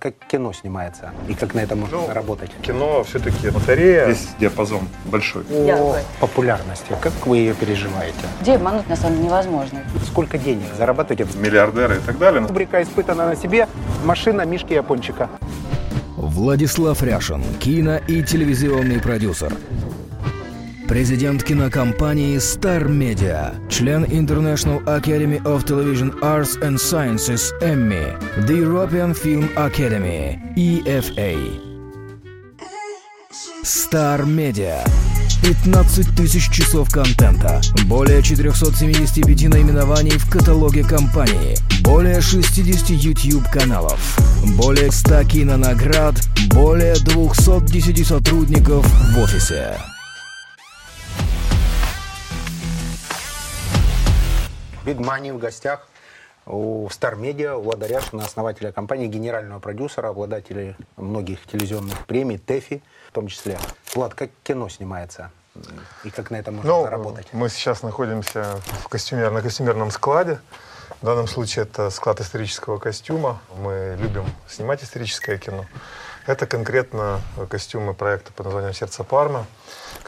как кино снимается и как на этом можно Ну, заработать? Кино все-таки батарея. Здесь диапазон большой. О популярности. Как вы ее переживаете? Людей обмануть на самом деле невозможно. Сколько денег зарабатываете? Миллиардеры и так далее. Рубрика испытана на себе. Машина Мишки Япончика. Владислав Ряшин, кино- и телевизионный продюсер. Президент кинокомпании Star Media, член International Academy of Television Arts and Sciences Emmy, The European Film Academy, EFA. Star Media. 15 тысяч часов контента, более 475 наименований в каталоге компании, более 60 YouTube-каналов, более 100 кинонаград, более 210 сотрудников в офисе. Big Money в гостях у Star Media, у Влада Ряшина, основателя компании, генерального продюсера, обладателя многих телевизионных премий, ТЭФИ в том числе. Влад, как кино снимается? И как на этом можно Ну, заработать? мы сейчас находимся в костюмер, на костюмерном складе. В данном случае это склад исторического костюма. Мы любим снимать историческое кино. Это конкретно костюмы проекта под названием «Сердце Пармы»,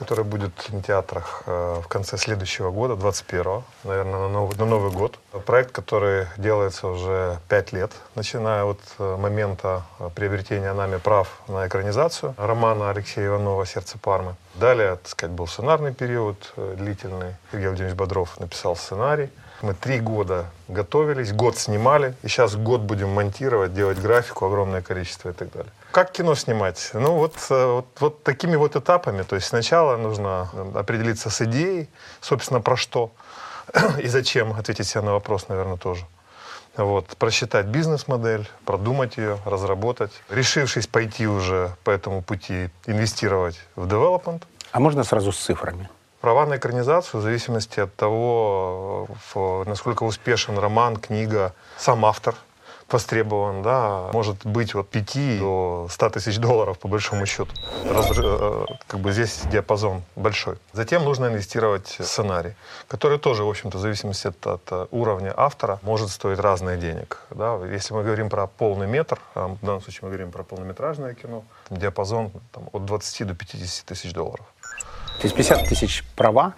который будет в кинотеатрах э, в конце следующего года, 21-го, наверное, на Новый, на Новый год. Проект, который делается уже пять лет, начиная от э, момента э, приобретения нами прав на экранизацию романа Алексея Иванова «Сердце Пармы». Далее, так сказать, был сценарный период длительный. Сергей Владимирович Бодров написал сценарий. Мы три года готовились, год снимали, и сейчас год будем монтировать, делать графику, огромное количество и так далее. Как кино снимать? Ну вот, э, вот, вот такими вот этапами. То есть сначала нужно э, определиться с идеей, собственно, про что и зачем, ответить себе на вопрос, наверное, тоже. Вот, просчитать бизнес-модель, продумать ее, разработать. Решившись пойти уже по этому пути, инвестировать в development, А можно сразу с цифрами? Права на экранизацию в зависимости от того, в- насколько успешен роман, книга, сам автор востребован, да, может быть от 5 до 100 тысяч долларов по большому счету. Разр- э, как бы здесь диапазон большой. Затем нужно инвестировать в сценарий, который тоже, в общем-то, в зависимости от, от, э, уровня автора, может стоить разные денег. Да. Если мы говорим про полный метр, в данном случае мы говорим про полнометражное кино, диапазон там, от 20 до 50 тысяч долларов. То есть 50 тысяч права,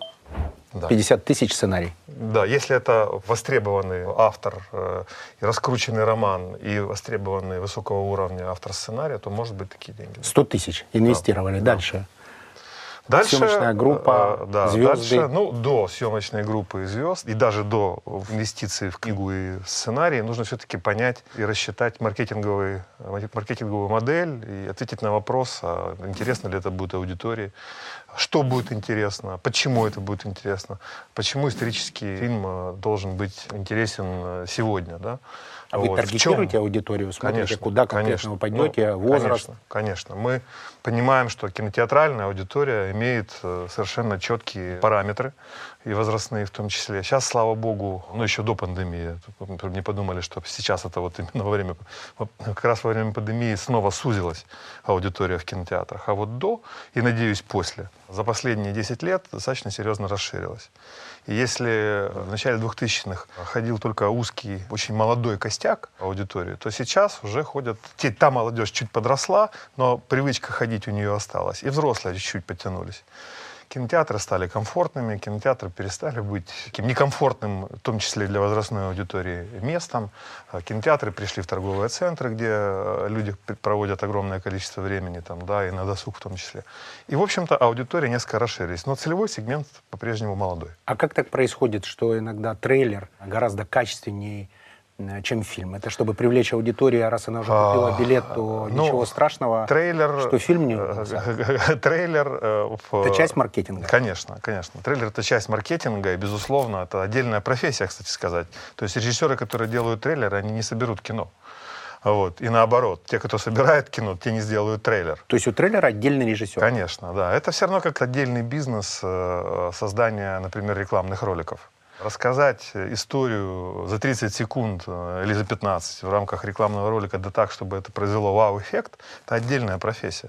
Да. 50 тысяч сценарий. Да, если это востребованный автор, э, раскрученный роман и востребованный высокого уровня автор сценария, то может быть такие деньги. 100 тысяч инвестировали. Дальше. Дальше, Съемочная группа, э, да, звезды. дальше, ну, до съемочной группы и звезд, и даже до инвестиций в книгу и сценарий, нужно все-таки понять и рассчитать маркетинговый, э, маркетинговую модель и ответить на вопрос, а интересно ли это будет аудитории, что будет интересно, почему это будет интересно, почему исторический фильм э, должен быть интересен э, сегодня, да? А вы Вот. В чём? таргетируете аудиторию, смотрите, Конечно, куда конкретно конечно. вы пойдете, Ну, возраст. Конечно, конечно. Мы понимаем, что кинотеатральная аудитория имеет э, совершенно четкие параметры, и возрастные в том числе. Сейчас, слава богу, ну еще до пандемии, не подумали, что сейчас это вот именно во время, как раз во время пандемии снова сузилась аудитория в кинотеатрах. А вот до, и надеюсь после, за последние 10 лет достаточно серьезно расширилась. Если в начале 2000-х ходил только узкий, очень молодой костяк аудитории, то сейчас уже ходят... Те, та молодежь чуть подросла, но привычка ходить у нее осталась. И взрослые чуть-чуть подтянулись. Кинотеатры стали комфортными, кинотеатры перестали быть таким некомфортным, в том числе для возрастной аудитории, местом. А Кинотеатры пришли в торговые центры, где э, люди проводят огромное количество времени, там, да, и на досуг в том числе. И, в общем-то, аудитория несколько расширилась, но целевой сегмент по-прежнему молодой. А как так происходит, что иногда трейлер гораздо качественнее, чем фильм? Это чтобы привлечь аудиторию, а раз она уже купила А, билет, то ну, ничего страшного, Трейлер... что фильм не э, удался. Трейлер... э, в- Это часть маркетинга. Конечно, конечно. Трейлер — это часть маркетинга, и, безусловно, это отдельная профессия, кстати сказать. То есть режиссеры, которые делают трейлеры, они не соберут кино. Вот. И наоборот, те, кто собирает кино, те не сделают трейлер. То есть у трейлера отдельный режиссер. Конечно, да. Это все равно как отдельный бизнес э, создания, например, рекламных роликов. Рассказать историю за 30 секунд э, или за 15 в рамках рекламного ролика, да так, чтобы это произвело вау-эффект, это отдельная профессия.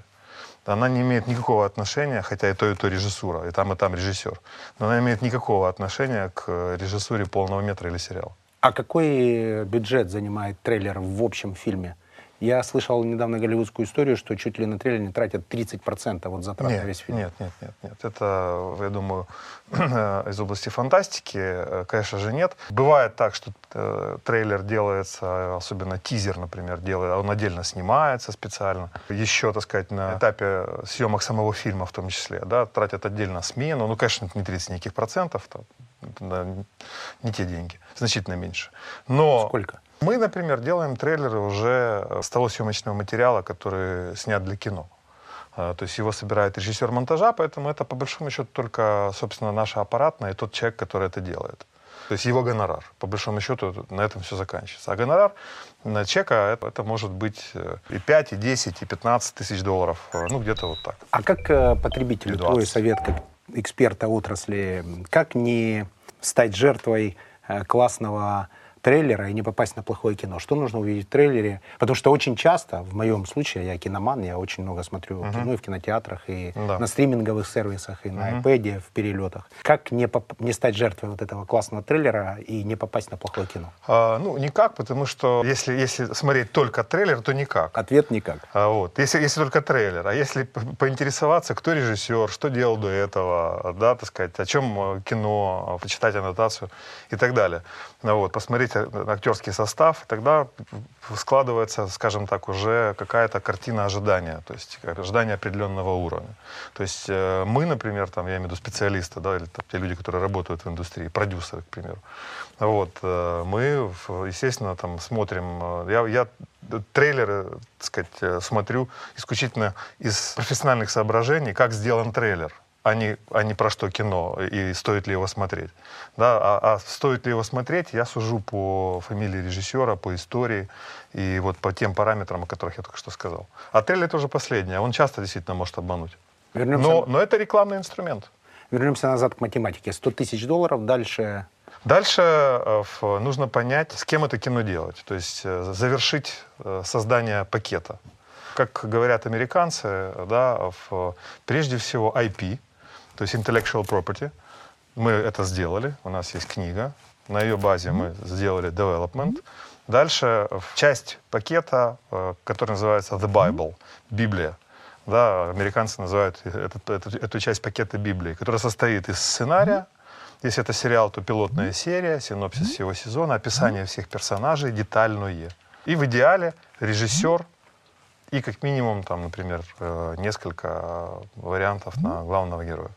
Она не имеет никакого отношения, хотя и то, и то режиссура, и там, и там режиссер, но она имеет никакого отношения к э, режиссуре полного метра или сериала. А какой бюджет занимает трейлер в общем фильме? Я слышал недавно голливудскую историю, что чуть ли на трейлер не тратят 30% вот затрат нет, на весь фильм. Нет, нет, нет, нет. Это, я думаю, из области фантастики, э, конечно же, нет. Бывает так, что э, трейлер делается, особенно тизер, например, делает, он отдельно снимается специально. Еще, так сказать, на этапе съемок самого фильма в том числе, да, тратят отдельно смену. Ну, конечно, не 30 никаких процентов, там, да, не те деньги, значительно меньше. Но Сколько? Мы, например, делаем трейлеры уже с того съемочного материала, который снят для кино. А, То есть его собирает режиссер монтажа, поэтому это по большому счету только, собственно, наша аппаратная и тот человек, который это делает. То есть его гонорар. По большому счету на этом все заканчивается. А гонорар на чека это, это может быть э, и 5, и 10, и 15 тысяч долларов. Э, Ну, где-то вот так. А как э, потребителю 20. твой совет как эксперта отрасли, как не стать жертвой э, классного трейлера и не попасть на плохое кино? Что нужно увидеть в трейлере? Потому что очень часто, в моем случае, я киноман, я очень много смотрю кино и в кинотеатрах, и Да. на стриминговых сервисах, и на iPad, в перелетах. Как не, поп- не стать жертвой вот этого классного трейлера и не попасть на плохое кино? А, ну, никак, потому что если, если смотреть только трейлер, то никак. Ответ никак. А вот, если, если только трейлер, а если поинтересоваться, кто режиссер, что делал до этого, да, так сказать, о чем э, кино, э, почитать аннотацию и так далее. Ну, вот, посмотреть э, актерский состав, тогда складывается, скажем так, уже какая-то картина ожидания, то есть ожидание определенного уровня. То есть э, мы, например, там, я имею в виду специалисты, да, или там, те люди, которые работают в индустрии, продюсеры, к примеру, вот, э, мы, естественно, там смотрим, э, я, я трейлеры, так сказать, смотрю исключительно из профессиональных соображений, как сделан трейлер, а не, а не про что кино и стоит ли его смотреть. Да, а, а стоит ли его смотреть, я сужу по фамилии режиссера, по истории и вот по тем параметрам, о которых я только что сказал. А трейлер тоже последний, он часто действительно может обмануть. Вернемся, Но, но это рекламный инструмент. вернемся назад к математике. 100 тысяч долларов, дальше Дальше э, нужно понять, с кем это кино делать. То есть э, завершить э, создание пакета. Как говорят американцы, да, в- прежде всего IP, то есть intellectual property. Мы это сделали, у нас есть книга, на ее базе мы сделали development. Дальше в часть пакета, э, который называется The Bible, Библия. Да, американцы называют этот- эту, эту часть пакета Библии, которая состоит из сценария, если это сериал, то пилотная серия, синопсис всего сезона, описание всех персонажей детальное. И в идеале режиссер и как минимум, там, например, э, несколько вариантов на главного героя.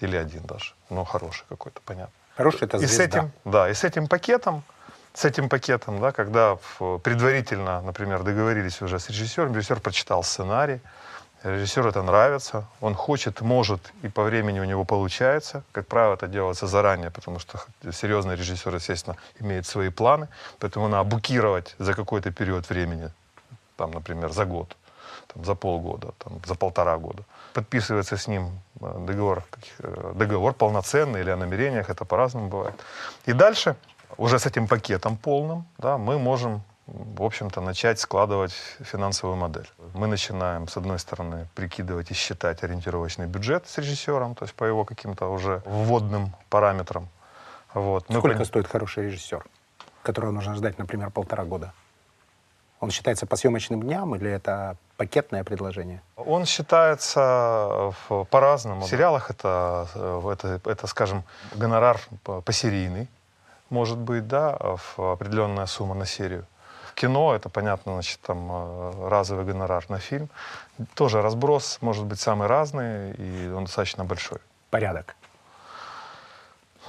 Или один даже. Но хороший какой-то, понятно. хороший это И с звезда. этим, да, и с этим пакетом, с этим пакетом, да, когда предварительно, например, договорились уже с режиссером, режиссер прочитал сценарий, режиссеру это нравится, он хочет, может, и по времени у него получается. Как правило, это делается заранее, потому что серьезный режиссер, естественно, имеет свои планы, поэтому надо букировать за какой-то период времени, там, например, за год, там, за полгода, там, за полтора года. Подписывается с ним э, договор, э, договор полноценный или о намерениях, это по-разному бывает. И дальше, уже с этим пакетом полным, да, мы можем, в общем-то, начать складывать финансовую модель. Мы начинаем, с одной стороны, прикидывать и считать ориентировочный бюджет с режиссером, то есть по его каким-то уже вводным параметрам. Вот. Мы Сколько пон- стоит хороший режиссер, которого нужно ждать, например, полтора года? Он считается по съемочным дням или это пакетное предложение? Он считается в- по-разному. В сериалах это, э, это, это, скажем, гонорар по- посерийный, может быть, да, в определенная сумма на серию. В кино это, понятно, значит, там э, разовый гонорар на фильм. Тоже разброс может быть самый разный, и он достаточно большой. Порядок.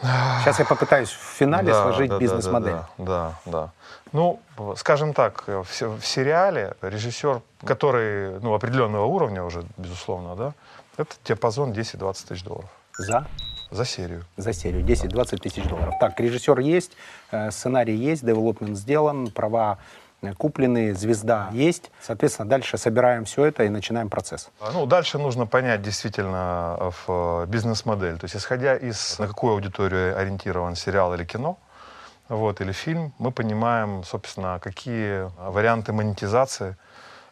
Сейчас я попытаюсь в финале Да, сложить да, бизнес-модель. Да, да, да. Ну, скажем так, в, се- в сериале режиссер, который ну, определенного уровня уже, безусловно, да, это диапазон 10-20 тысяч долларов За, за серию. за серию 10-20 тысяч долларов. Так, режиссер есть, э, сценарий есть, девелопмент сделан, права э, куплены, звезда есть. Соответственно, дальше собираем все это и начинаем процесс. А, Ну, дальше нужно понять действительно э, в бизнес-модель. То есть, исходя из, на какую аудиторию ориентирован сериал или кино, вот, или фильм, мы понимаем, собственно, какие варианты монетизации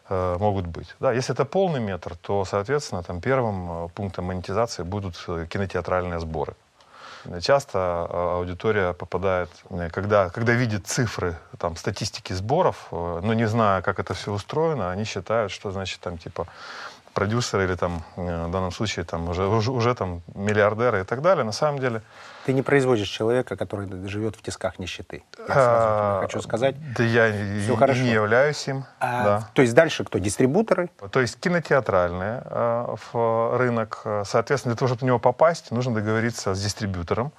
э, могут быть. Да, если это полный метр, то, соответственно, там первым э, пунктом монетизации будут э, кинотеатральные сборы. Часто а, аудитория попадает, э, когда, когда видит цифры там, статистики сборов, э, но не зная, как это все устроено, они считают, что значит там типа продюсеры или там э, в данном случае там уже, уже, уже там миллиардеры и так далее. На самом деле Ты не производишь человека, который живет в тисках нищеты. Я а, хочу сказать. Да я и хорошо. не являюсь им. А, да. То есть дальше кто? Дистрибуторы? То есть кинотеатральный э, в рынок. Соответственно, для того, чтобы в него попасть, нужно договориться с дистрибьютором,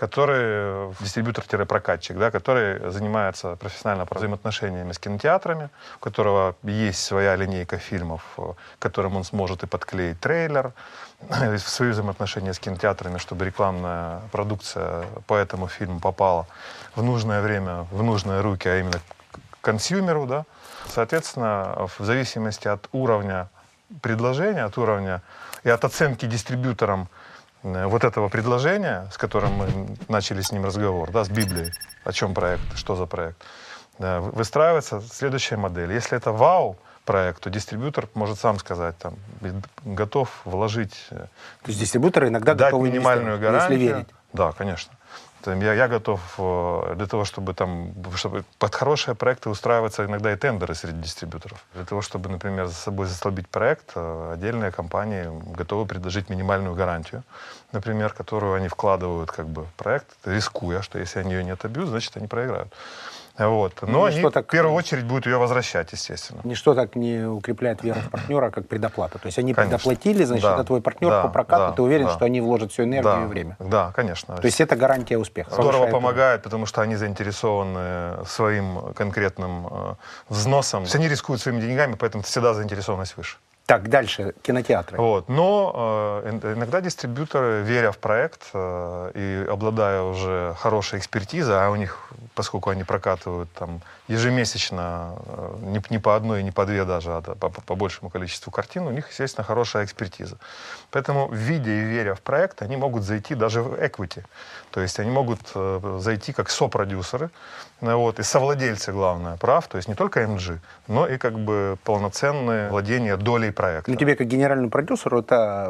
который, дистрибьютор-прокатчик, да, который занимается профессионально взаимоотношениями с кинотеатрами, у которого есть своя линейка фильмов, э, к которым он сможет и подклеить трейлер, в свои взаимоотношения с кинотеатрами, чтобы рекламная продукция по этому фильму попала в нужное время, в нужные руки, а именно к консюмеру, да. Соответственно, в зависимости от уровня предложения, от уровня и от оценки дистрибьютором э, вот этого предложения, с которым мы начали с ним разговор, да, с Библией, о чем проект, что за проект, э, вы- выстраивается следующая модель. Если это вау проект, то дистрибьютор может сам сказать, там, готов вложить э, То есть дистрибуторы иногда дать готовы минимальную гарантию. если верить. Да, конечно. Я, я готов э, для того, чтобы там, чтобы под хорошие проекты устраиваться иногда и тендеры среди дистрибьюторов. Для того, чтобы, например, за собой застолбить проект, э, отдельные компании готовы предложить минимальную гарантию, например, которую они вкладывают как бы в проект, рискуя, что если они ее не отобьют, значит, они проиграют. Вот. Но Ну, они что так- в первую очередь будут ее возвращать, естественно. Ничто так не укрепляет веру в партнера, как предоплата. То есть они Конечно. предоплатили, значит, Да. это твой партнер Да, по прокату, да, ты уверен, да. что они вложат всю энергию да, и время. Да, конечно. То есть это гарантия успеха. Здорово помогает, потому что они заинтересованы своим конкретным э, взносом. То есть они рискуют своими деньгами, поэтому всегда заинтересованность выше. Так, дальше, кинотеатры. Вот. Но э, ин- иногда дистрибьюторы, веря в проект э, и обладая уже хорошей экспертизой, а у них, поскольку они прокатывают там ежемесячно э, не, не по одной, не по две даже, а по, по большему количеству картин, у них, естественно, хорошая экспертиза. Поэтому, видя и веря в проект, они могут зайти даже в equity. То есть они могут э, зайти как сопродюсеры, ну вот, и совладельцы, главное, прав, то есть не только MG, но и как бы полноценное владение долей проекта. Ну, тебе как генеральному продюсеру это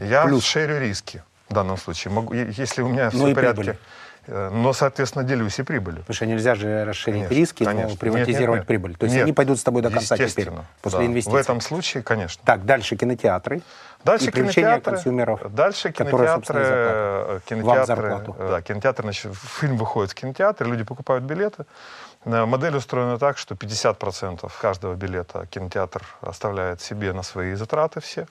э, Я плюс. шерю риски в данном случае. Могу, если у меня все Ну в порядке, прибыли. Э, но, соответственно, делюсь и прибылью. Потому что нельзя же расширить Конечно, риски, конечно. но Нет, приватизировать нет, нет. прибыль. То есть Нет, они пойдут с тобой до конца теперь, после да. инвестиций. В этом случае, конечно. Так, дальше кинотеатры. Дальше и кинотеатры, консюмеров, дальше кинотеатры, э, кинотеатры, вам да, кинотеатры, значит, фильм выходит в кинотеатр, люди покупают билеты. Э, Модель устроена так, что 50% каждого билета кинотеатр оставляет себе на свои затраты все.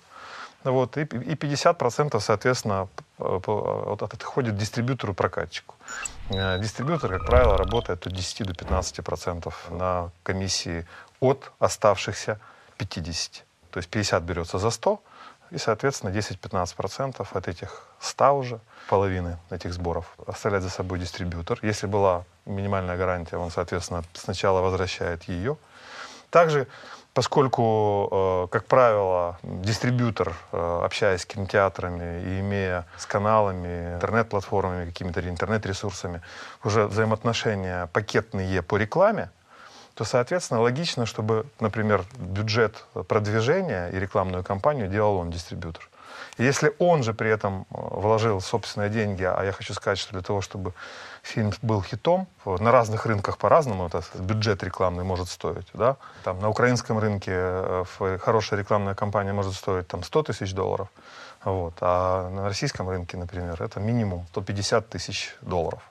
Вот, и, и 50%, соответственно, от- отходит дистрибьютору-прокатчику. Э, Дистрибьютор, как правило, работает от 10 до 15% на комиссии от оставшихся 50. То есть 50 берется за 100, и, соответственно, 10-15% от этих 100 уже, половины этих сборов, оставляет за собой дистрибьютор. Если была минимальная гарантия, он, соответственно, сначала возвращает ее. Также, поскольку, э, как правило, дистрибьютор, э, общаясь с кинотеатрами и имея с каналами, интернет-платформами, какими-то интернет-ресурсами уже взаимоотношения пакетные по рекламе, то, соответственно, логично, чтобы, например, бюджет продвижения и рекламную кампанию делал он, дистрибьютор. И если он же при этом э, вложил собственные деньги, а я хочу сказать, что для того, чтобы фильм был хитом, вот, на разных рынках по-разному этот бюджет рекламный может стоить. Да? Там, на украинском рынке э, хорошая рекламная кампания может стоить там, 100 тысяч долларов, вот, а на российском рынке, например, это минимум 150 тысяч долларов.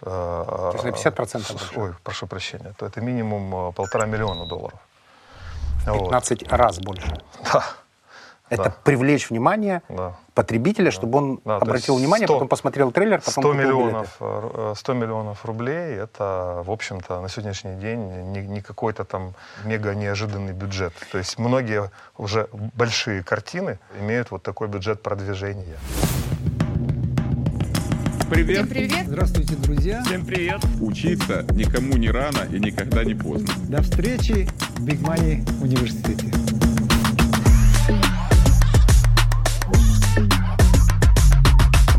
То есть на 50% больше. Ой, прошу прощения. То это минимум э, полтора миллиона долларов. Вот. 15 раз больше. Да, Это Да. привлечь внимание да. потребителя, чтобы он Да, обратил есть внимание, 100 потом посмотрел трейлер, потом 100 купил билеты. миллионов, э, 100 миллионов рублей – это, в общем-то, на сегодняшний день не, не какой-то там мега неожиданный бюджет. То есть многие уже большие картины имеют вот такой бюджет продвижения. Привет. Всем привет! Здравствуйте, друзья! Всем привет. Учиться никому не рано и никогда не поздно. До встречи в Big Money университете.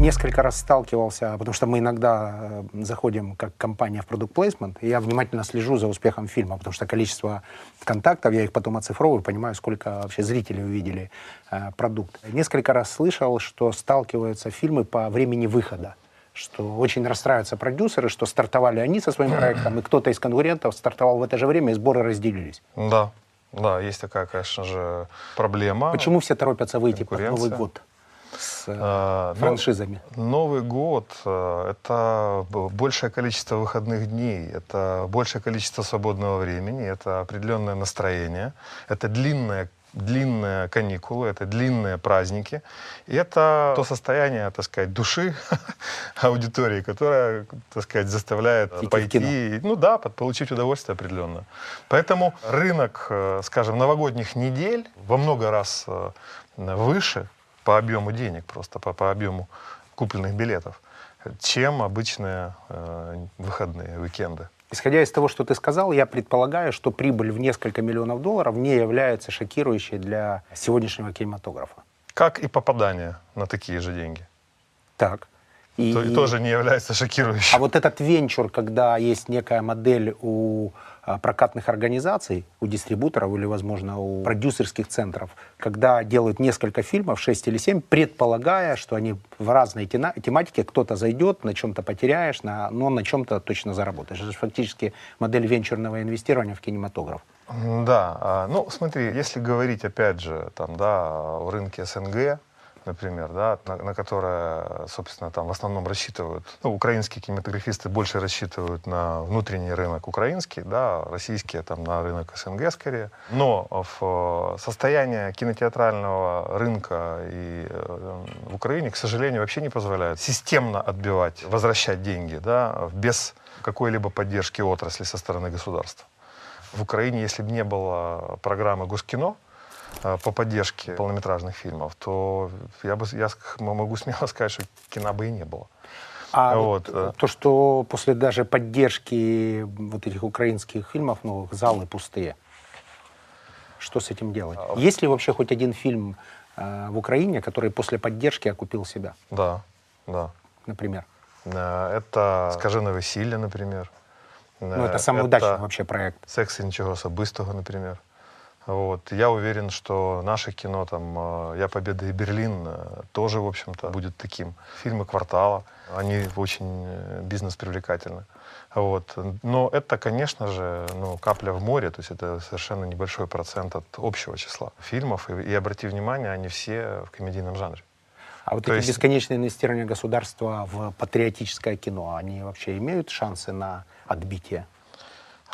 Несколько раз сталкивался, потому что мы иногда э, заходим как компания в продукт плейсмент, и я внимательно слежу за успехом фильма, потому что количество контактов, я их потом оцифровываю, понимаю, сколько вообще зрителей увидели э, продукт. Несколько раз слышал, что сталкиваются фильмы по времени выхода что очень расстраиваются продюсеры, что стартовали они со своим проектом, и кто-то из конкурентов стартовал в это же время, и сборы разделились. Да, да, есть такая, конечно же, проблема. Почему все торопятся выйти под. Новый год с э, А, ну, франшизами? Новый год э, — это большее количество выходных дней, это большее количество свободного времени, это определенное настроение, это длинная длинные каникулы, это длинные праздники. И это то состояние, так сказать, души аудитории, которая, так сказать, заставляет Идти пойти, ну да, получить удовольствие определенно. Поэтому рынок, э, скажем, новогодних недель во много раз выше по объему денег, просто по, по объему купленных билетов, чем обычные э, выходные, уикенды. Исходя из того, что ты сказал, я предполагаю, что прибыль в несколько миллионов долларов не является шокирующей для сегодняшнего кинематографа. Как и попадание на такие же деньги. Так. И, То- тоже не является шокирующим. А вот этот венчур, когда есть некая модель у прокатных организаций, у дистрибуторов или, возможно, у продюсерских центров, когда делают несколько фильмов, 6 или 7, предполагая, что они в разной тематике, кто-то зайдет, на чем-то потеряешь, на, но на чем-то точно заработаешь. Это же фактически модель венчурного инвестирования в кинематограф. Да, а, ну смотри, если говорить опять же там, да, о рынке СНГ, например, да, на, на которое, собственно, там в основном рассчитывают, ну, украинские кинематографисты больше рассчитывают на внутренний рынок украинский, да, российские там на рынок СНГ скорее. Но в э, состояние кинотеатрального рынка и э, в Украине, к сожалению, вообще не позволяет системно отбивать, возвращать деньги, да, без какой-либо поддержки отрасли со стороны государства. В Украине, если бы не было программы Госкино по поддержке полнометражных фильмов, то я, бы, я ск- могу смело сказать, что кино бы и не было. А Вот, вот, э. то, что после даже поддержки вот этих украинских фильмов новых залы пустые, что с этим делать? А, Есть ли вообще хоть один фильм э, в Украине, который после поддержки окупил себя, Да, да. например? Э, Это «Скажене весілля», например. Ну, это Э, самый удачный вообще проект. «Секс і нічого особистого», например. Вот. Я уверен, что наше кино, там, э, «Я Победа и Берлин» э, тоже, в общем-то, будет таким. Фильмы «Квартала», они очень э, бизнес-привлекательны. Вот. Но это, конечно же, ну, капля в море, то есть это совершенно небольшой процент от общего числа фильмов. И, и обрати внимание, они все в комедийном жанре. А вот То эти есть- бесконечные инвестирования государства в патриотическое кино, они вообще имеют шансы на отбитие?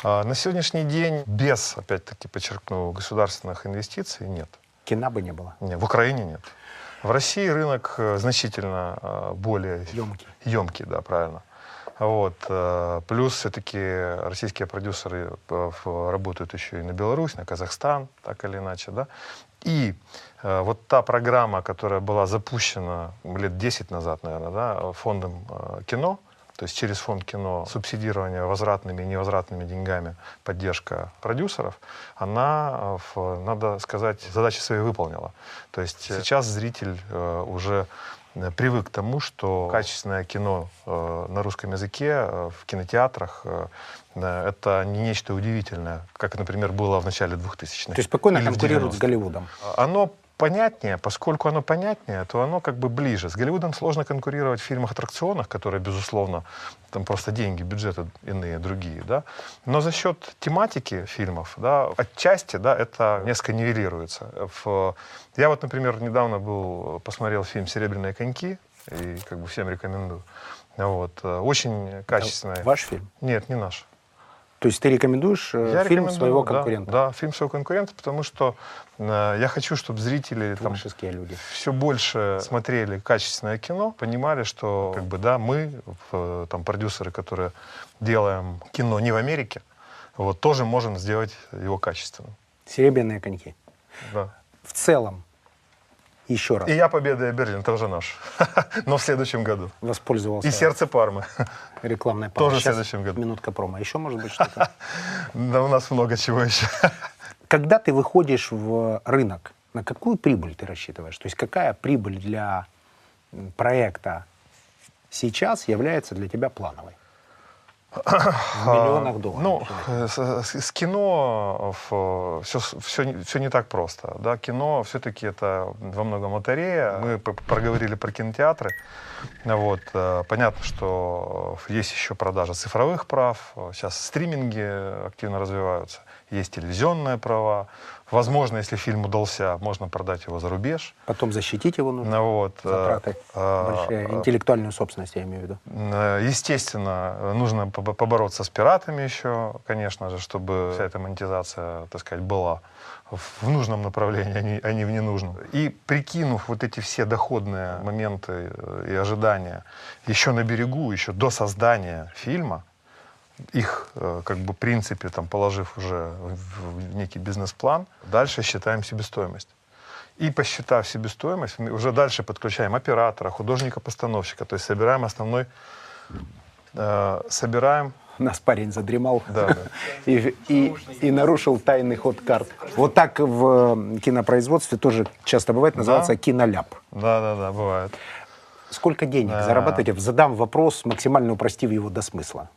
А на сегодняшний день без, опять-таки, подчеркну, государственных инвестиций нет. Кино бы не было. Нет, в Украине нет. В России рынок э, значительно э, более Ёмкий. емкий, да, правильно. Вот. э, Плюс все-таки российские продюсеры работают еще и на Беларусь, на Казахстан, так или иначе, да. И вот та программа, которая была запущена лет 10 назад, наверное, да, фондом кино, то есть через фонд кино субсидирование возвратными и невозвратными деньгами, поддержка продюсеров, она, э, надо сказать, задачи свои выполнила. То есть э, сейчас зритель э, уже привык к тому, что качественное кино на русском языке в кинотеатрах это не нечто удивительное, как, например, было в начале 2000-х. То есть спокойно конкурируют с 90-х. Голливудом. Оно понятнее, поскольку оно понятнее, то оно как бы ближе. С Голливудом сложно конкурировать в фильмах-аттракционах, которые, безусловно, там просто деньги, бюджеты иные, другие, да. Но за счет тематики фильмов, да, отчасти, да, это несколько нивелируется. В... Я вот, например, недавно был, посмотрел фильм «Серебряные коньки», и как бы всем рекомендую. Вот. э, Очень качественный. Ваш фильм? Нет, не наш. То есть ты рекомендуешь э, Я фильм своего да, конкурента? Да, фильм своего конкурента, потому что э, я хочу, чтобы зрители там, люди. все больше смотрели качественное кино, понимали, что как бы да, мы, в- там продюсеры, которые делаем кино не в Америке, вот тоже можем сделать его качественным. Серебряные коньки. Да. В целом, еще раз, И я победа и Берлин тоже наш, но в следующем году. воспользовался И сердце Пармы. рекламной Тоже в Сейчас следующем году. Минутка промо. Еще, может быть, что-то? Да, у нас много чего еще. Когда ты выходишь в рынок, на какую прибыль ты рассчитываешь? То есть какая прибыль для проекта сейчас является для тебя плановой? В миллионах долларов. Ну, э, с, с кино все, все, все не так просто. Да? Кино все-таки это во многом лотерея. Мы проговорили про кинотеатры. Вот. э, Понятно, что есть еще продажа цифровых прав. Сейчас стриминги активно развиваются. Есть телевизионные права. Возможно, если фильм удался, можно продать его за рубеж. Потом защитить его нужно. Ну, вот, э, Затраты э, большие. Интеллектуальную собственность, я имею в виду. Э, Естественно, нужно побо- побороться с пиратами еще, конечно же, чтобы вся эта монетизация, так сказать, была в нужном направлении, а не, а не в ненужном. И прикинув вот эти все доходные моменты и ожидания еще на берегу, еще до создания фильма, их, э, как бы, принципе, там, положив уже в некий бизнес-план, дальше считаем себестоимость. И посчитав себестоимость, мы уже дальше подключаем оператора, художника-постановщика, то есть собираем основной, э, собираем, Нас парень задремал да, да. и, и, и нарушил тайный ход карт. Вот так в э, кинопроизводстве тоже часто бывает, называется Да. киноляп. Да, да, да, бывает. Сколько денег зарабатываете? Задам вопрос, максимально упростив его до смысла.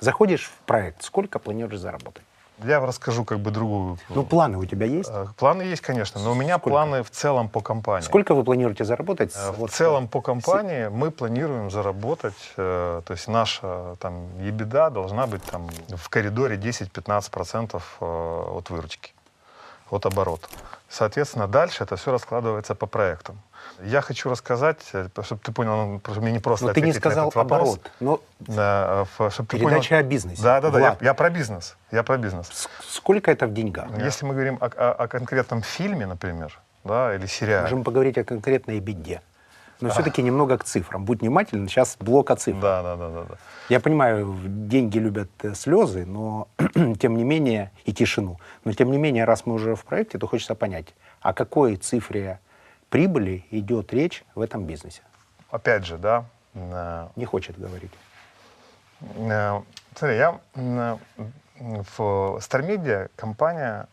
Заходишь в проект, сколько планируешь заработать? Я расскажу как бы другую. Ну, планы у тебя есть? Э, Планы есть, конечно, но у меня Сколько? планы в целом по компании. Сколько вы планируете заработать? Э, В вот, целом по компании мы планируем заработать, э, то есть наша там ебеда должна быть там в коридоре 10-15% э, от выручки, от оборота. Соответственно, дальше это все раскладывается по проектам. Я хочу рассказать, чтобы ты понял, ну, просто мне не просто Но ты не сказал вопрос. оборот. Но Да, э, чтобы ты Передача понял- о бизнесе. Да, да, да, я, я про бизнес. Я про бизнес. с- сколько это в деньгах? Если мы говорим о, о- о конкретном фильме, например, да, или сериале, Можем поговорить о конкретной беде. Но все-таки немного к цифрам. Будь внимателен, сейчас блок о цифрах. да, да, да, да, да. Я понимаю, деньги любят э, слезы, но тем не менее, и тишину. Но тем не менее, раз мы уже в проекте, то хочется понять, о какой цифре прибыли идет речь в этом бизнесе. опять же, да, э, Не хочет говорить. Э, Смотри, я э, в Стармедиа компания,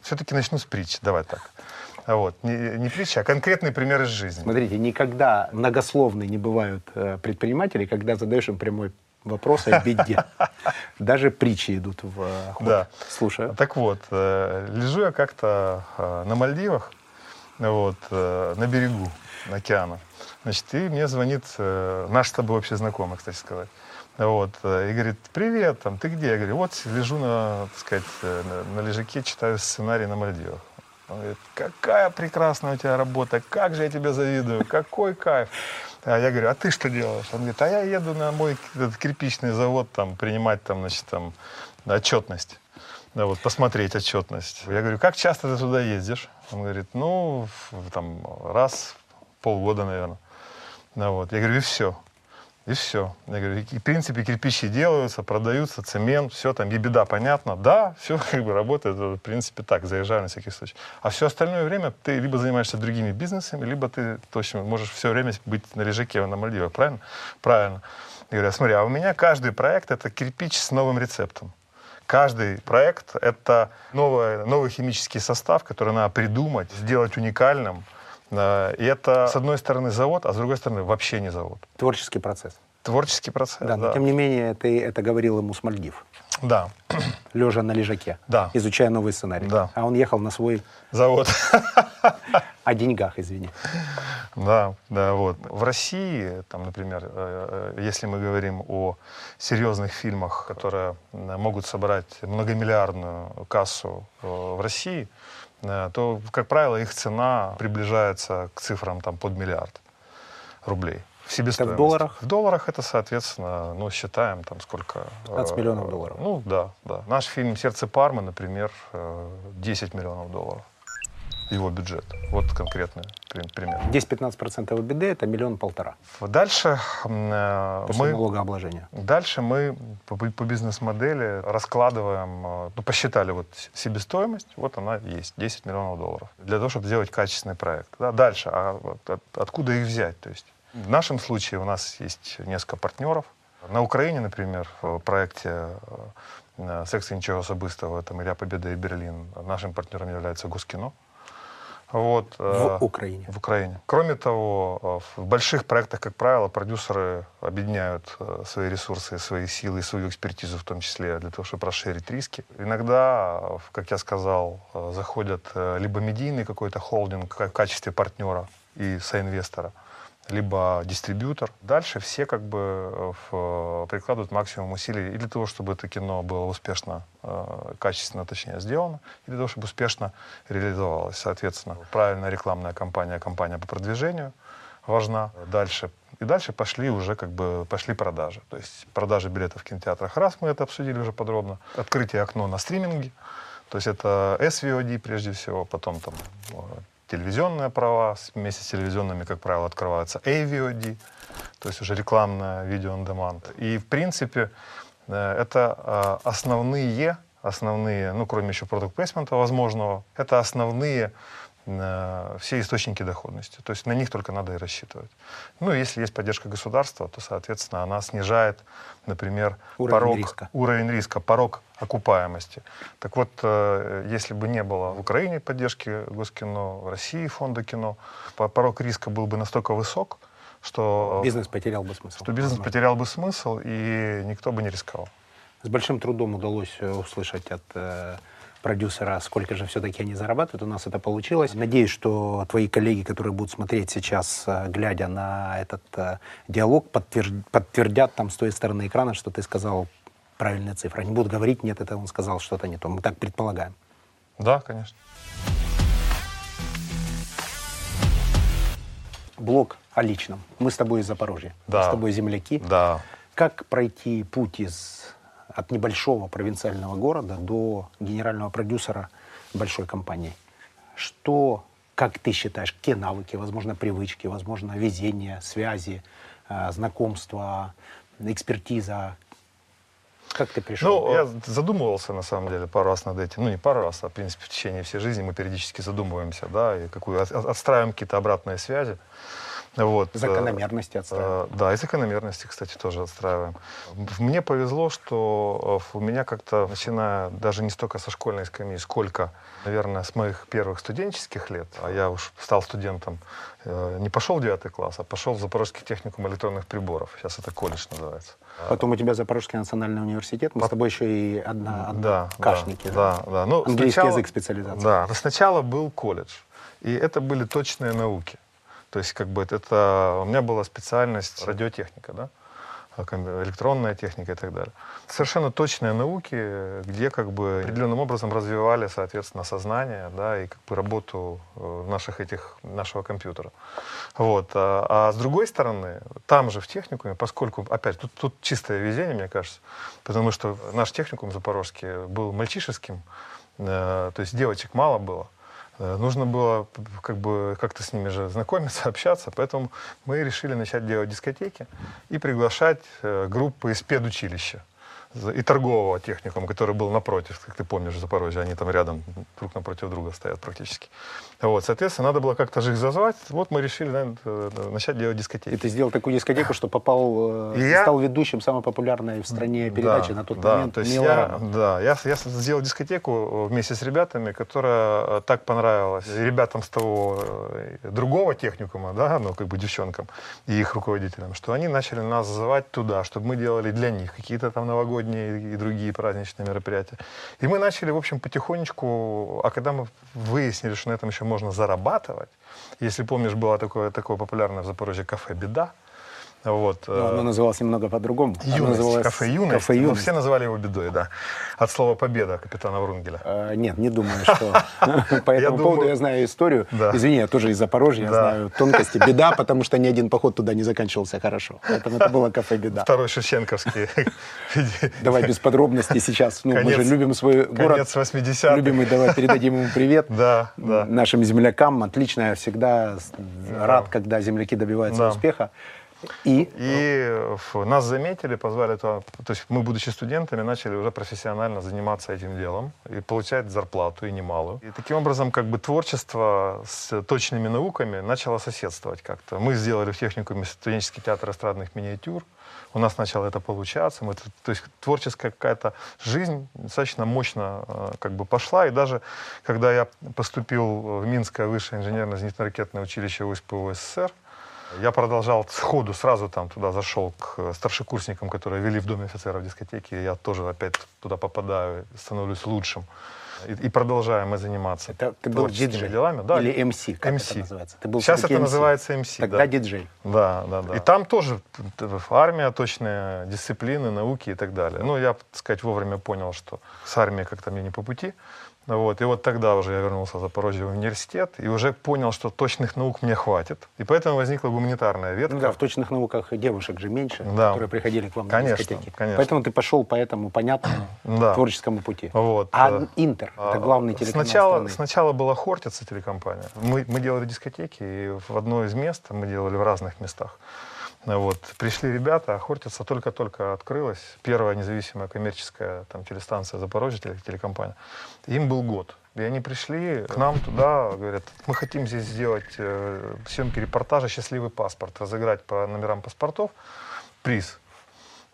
все-таки начну с притч, давай так. Вот. Не, не притча, а конкретный пример из жизни. Смотрите, никогда многословны не бывают предприниматели, когда задаешь им прямой вопрос о беде. Даже притчи идут в ход. Да. Слушаю. Так вот, лежу я как-то на Мальдивах, вот, э, на берегу океана. Значит, и мне звонит э, наш с тобой общий знакомый, кстати сказать. Вот, э, и говорит, привет, там, ты где? Я говорю, вот лежу на, так сказать, на, на лежаке, читаю сценарий на Мальдивах. Он говорит, какая прекрасная у тебя работа, как же я тебе завидую, какой кайф. А я говорю, а ты что делаешь? Он говорит, а я еду на мой этот кирпичный завод там принимать там, значит, там отчетность. Да, вот, посмотреть отчетность. Я говорю, как часто ты туда ездишь? Он говорит, ну, там, раз полгода, наверное. Ну, вот. Я говорю, и все. И все. Я говорю, и, в принципе, кирпичи делаются, продаются, цемент, все там, беда, понятно. Да, все как бы работает, в принципе, так, заезжаю на всякий случай. А все остальное время ты либо занимаешься другими бизнесами, либо ты точно можешь все время быть на лежаке на Мальдивах, правильно? Правильно. Я говорю, а смотри, а у меня каждый проект — это кирпич с новым рецептом. Каждый проект — это новый, новый химический состав, который надо придумать, сделать уникальным. И это, с одной стороны, завод, а с другой стороны, вообще не завод. Творческий процесс. Творческий процесс. Да, но тем не менее, ты это говорил ему с Мальдив, Да, лежа на лежаке, Да. изучая новый сценарий. Да. А он ехал на свой завод. о деньгах, извини. Да, да, вот. В России, там, например, э, э, если мы говорим о серьезных фильмах, которые э, могут собрать многомиллиардную кассу в России, то, как правило, их цена приближается к цифрам там, под миллиард рублей. В себестоимости. долларах? В долларах это, соответственно, ну, считаем там сколько... 15 э, миллионов долларов. Ну, да, да. Наш фильм «Сердце Пармы», например, э, 10 миллионов долларов. Его бюджет. Вот конкретный при- пример. 10-15% ОБД – это миллион-полтора Дальше э, после мы, налогообложения. дальше мы по, по бизнес-модели раскладываем, э, ну, посчитали вот себестоимость, вот она есть, 10 миллионов долларов, для того, чтобы сделать качественный проект. Да, дальше, а вот от- откуда их взять? То есть в нашем случае у нас есть несколько партнеров. На Украине, например, в проекте э, «Секс и ничего особистого», там «Илья Победа и Берлин», нашим партнером является Госкино. Вот, э, В Украине. в Украине. Кроме того, э, в больших проектах, как правило, продюсеры объединяют э, свои ресурсы, свои силы и свою экспертизу в том числе для того, чтобы расширить риски. Иногда, э, как я сказал, э, заходят э, либо медийный какой-то холдинг в качестве партнера и соинвестора, либо дистрибьютор. Дальше все как бы э, в- прикладывают максимум усилий и для того, чтобы это кино было успешно, э, качественно, точнее, сделано, и для того, чтобы успешно реализовалось. Соответственно, правильная рекламная кампания, кампания по продвижению важна. Дальше и дальше пошли уже как бы пошли продажи. То есть продажи билетов в кинотеатрах. Раз мы это обсудили уже подробно. Открытие окно на стриминге. То есть это SVOD прежде всего, потом там э, телевизионные права, вместе с телевизионными, как правило, открываются AVOD, то есть уже рекламное видео on demand. И, в принципе, э, это э, основные, основные, ну, кроме еще продукт плейсмента возможного, это основные все источники доходности. То есть на них только надо и рассчитывать. Ну, если есть поддержка государства, то, соответственно, она снижает, например, Уровень порог, риска. уровень риска, порог окупаемости. Так вот, э, если бы не было в Украине поддержки Госкино, в России фонда кино, по- порог риска был бы настолько высок, что Бизнес потерял бы смысл. что бизнес потерял бы смысл, и никто бы не рисковал. С большим трудом удалось э, услышать от э, продюсера, сколько же все-таки они зарабатывают. У нас это получилось. Надеюсь, что твои коллеги, которые будут смотреть сейчас, э, глядя на этот э, диалог, подтвер- подтвердят там с той стороны экрана, что ты сказал правильные цифры. Они будут говорить, нет, это он сказал что-то не то. Мы так предполагаем. Да, конечно. Блок о личном. Мы с тобой из Запорожья. Мы Да. с тобой земляки. Да. Как пройти путь из, от небольшого провинциального города до генерального продюсера большой компании? Что, как ты считаешь, какие навыки, возможно, привычки, возможно, везение, связи, э, знакомства, экспертиза? Как ты пришел? Ну, я задумывался, на самом деле, пару раз над этим. Ну, не пару раз, а, в принципе, в течение всей жизни мы периодически задумываемся, да, и какую, от- от- отстраиваем какие-то обратные связи. Вот. э, Закономерности отстраиваем. э, Да, и закономерности, кстати, тоже отстраиваем. Мне повезло, что э, у меня как-то, начиная даже не столько со школьной скамьи, сколько, наверное, с моих первых студенческих лет, а я уж стал студентом, не пошел в девятый класс, а пошел в Запорожский техникум электронных приборов. Сейчас это колледж называется. Потом у тебя Запорожский национальный университет. Мы с тобой еще и одна, одна Да, кашники. да, да, да. Ну, Английский сначала- язык специализация. Да, но сначала был колледж, и это были точные науки. То есть, как бы это, у меня была специальность радиотехника, да, а, электронная техника и так далее. Совершенно точные науки, где как бы определенным образом развивали, соответственно, сознание, да, и как бы работу э, наших этих нашего компьютера. Вот. А, а с другой стороны, там же в техникуме, поскольку, опять, тут, тут чистое везение, мне кажется, потому что наш техникум запорожский был мальчишеским, э, то есть девочек мало было. Э, Нужно было как бы как-то с ними же знакомиться, общаться, поэтому мы решили начать делать дискотеки и приглашать э, группы из педучилища и торгового техникума, который был напротив, как ты помнишь, в Запорожье, они там рядом друг напротив друга стоят практически. Вот, соответственно, надо было как-то же их зазвать. Вот мы решили наверное, э, начать делать дискотеки. И ты сделал такую дискотеку, что попал, э, И я- стал ведущим самой популярной в стране передачи Да, на тот да, момент то есть я, да, я, я сделал дискотеку вместе с ребятами, которая э, так понравилась ребятам с того э, другого техникума, да, ну, как бы девчонкам и их руководителям, что они начали нас зазывать туда, чтобы мы делали для них какие-то там новогодние и другие праздничные мероприятия. И мы начали, в общем, потихонечку, а когда мы выяснили, что на этом еще можно зарабатывать, если помнишь, было такое, такое популярное в Запорожье кафе «Беда», вот, Но э, оно называлось немного по-другому. Юность, кафе юность. «Кафе Ну, юность». все называли его бедой, да. От слова победа капитана Врунгеля. Э, Нет, не думаю, что по этому поводу я знаю историю. Извини, я тоже из Запорожья, я знаю тонкости. Беда, потому что ни один поход туда не заканчивался хорошо. Поэтому это было кафе «Беда». Второй Шевченковский. Давай без подробностей сейчас. Ну, мы же любим свой город. Конец 80-х. Любим и давай передадим ему привет. Да, да. Нашим землякам отлично. Я всегда рад, когда земляки добиваются успеха. И И нас заметили, позвали туда. То есть мы, будучи студентами, начали уже профессионально заниматься этим делом и получать зарплату, и немалую. И таким образом, как бы творчество с точными науками начало соседствовать как-то. Мы сделали в техникуме студенческий театр эстрадных миниатюр. У нас начало это получаться. Мы, то есть творческая какая-то жизнь достаточно мощно э, как бы пошла. И даже когда я поступил в Минское высшее инженерно-зенитно-ракетное училище УСПУ СССР, я продолжал сходу, сразу там туда зашел к э, старшекурсникам, которые вели в Доме офицеров дискотеки. Я тоже опять туда попадаю, становлюсь лучшим. И, и продолжаем мы заниматься это ты был диджей делами. Да, или МС, как MC. это называется? Ты был Сейчас это MC. называется МС. Тогда да. диджей. Да, да, да. И там тоже армия, точные дисциплины, науки и так далее. Ну, я, так сказать, вовремя понял, что с армией как-то мне не по пути. Вот. И вот тогда уже я вернулся в Запорожье в университет и уже понял, что точных наук мне хватит. И поэтому возникла гуманитарная ветка. Ну да, в точных науках девушек же меньше, Да. которые приходили к вам Конечно, на дискотеки. конечно. Поэтому ты пошел по этому понятному Да. творческому пути. Вот. А э, Интер, это а, главный телеканал сначала, страны. Сначала была Хортица телекомпания. Мы, мы делали дискотеки, и в одно из мест, мы делали в разных местах. Вот. Пришли ребята, а Хортица только-только открылась. Первая независимая коммерческая там, телестанция Запорожье, теле- телекомпания. Им был год. И они пришли к нам туда, говорят, мы хотим здесь сделать э, съемки репортажа «Счастливый паспорт», разыграть по номерам паспортов приз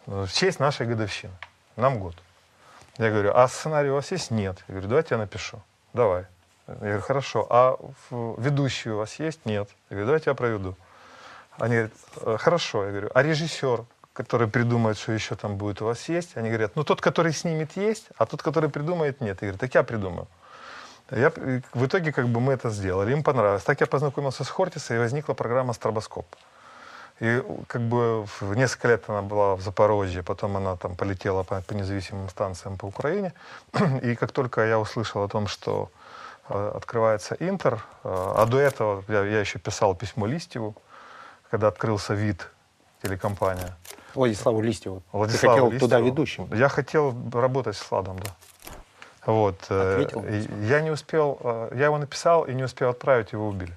э, в честь нашей годовщины. Нам год. Я говорю, а сценарий у вас есть? Нет. Я говорю, давайте я напишу. Давай. Я говорю, хорошо. А ведущий у вас есть? Нет. Я говорю, давайте я проведу. Они говорят, «Э, хорошо. Я говорю, а режиссер, который придумает, что еще там будет, у вас есть? Они говорят, ну тот, который снимет, есть, а тот, который придумает, нет. Я говорю, так я придумаю. Я, в итоге как бы мы это сделали, им понравилось. Так я познакомился с Хортисом, и возникла программа «Стробоскоп». И как бы в несколько лет она была в Запорожье, потом она там полетела по, по независимым станциям по Украине. И как только я услышал о том, что э, открывается Интер, э, а до этого я, я еще писал письмо Листьеву, когда открылся вид телекомпания. Владиславу Листьеву. Владиславу Ты хотел Листьеву. туда ведущим. Я хотел работать с Владом, да. Вот. э, Ответил? Я не успел, э, я его написал и не успел отправить, его убили.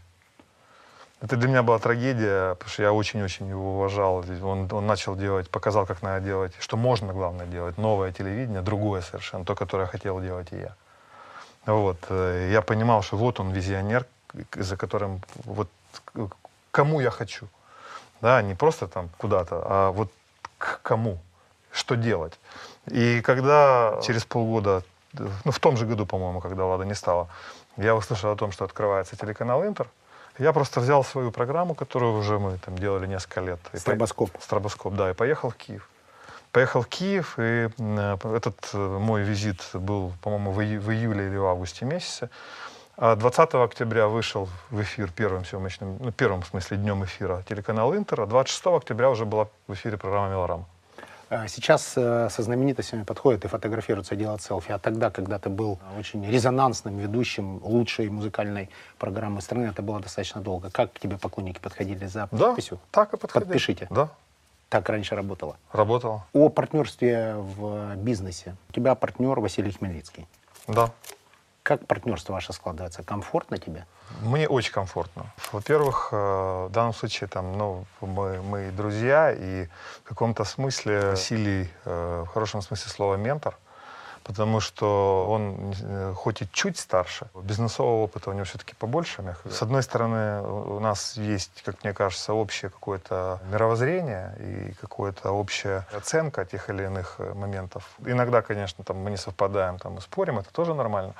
Это для меня была трагедия, потому что я очень-очень его уважал. Он, он начал делать, показал, как надо делать, что можно, главное, делать. Новое телевидение, другое совершенно, то, которое хотел делать и я. Вот. э, Я понимал, что вот он визионер, за которым вот кому я хочу. Да, не просто там куда-то, а вот к кому, что делать. И когда через полгода, ну в том же году, по-моему, когда Лада не стала, я услышал о том, что открывается телеканал Интер, я просто взял свою программу, которую уже мы там делали несколько лет. и по- Стробоскоп. Стробоскоп, да, и поехал в Киев. Поехал в Киев, и э, этот э, мой визит был, по-моему, в, ию- в июле или в августе месяце. А 20 октября вышел в эфир первым съемочным, ну, первым, в смысле, днем эфира телеканал Интер, а 26 октября уже была в эфире программа «Мелорама». А Сейчас э, со знаменитостями подходят и фотографируются, делают селфи. А тогда, когда ты был очень резонансным ведущим лучшей музыкальной программы страны, это было достаточно долго. Как к тебе поклонники подходили за Да, подписью? так и подходили. Подпишите. Да, Так раньше работало. работало. О партнерстве в бизнесе. У тебя партнер Василий Хмельницкий. Да. Как партнерство ваше складывается? Комфортно тебе? Мне очень комфортно. Во-первых, э, в данном случае там, ну, мы, мы друзья, и в каком-то смысле Василий, э, в хорошем смысле слова, ментор, потому что он э, хоть и чуть старше, бизнесового опыта у него все-таки побольше. С одной стороны, у нас есть, как мне кажется, общее какое-то мировоззрение и какая-то общая оценка тех или иных э, моментов. Иногда, конечно, там, мы не совпадаем, там, мы спорим, это тоже нормально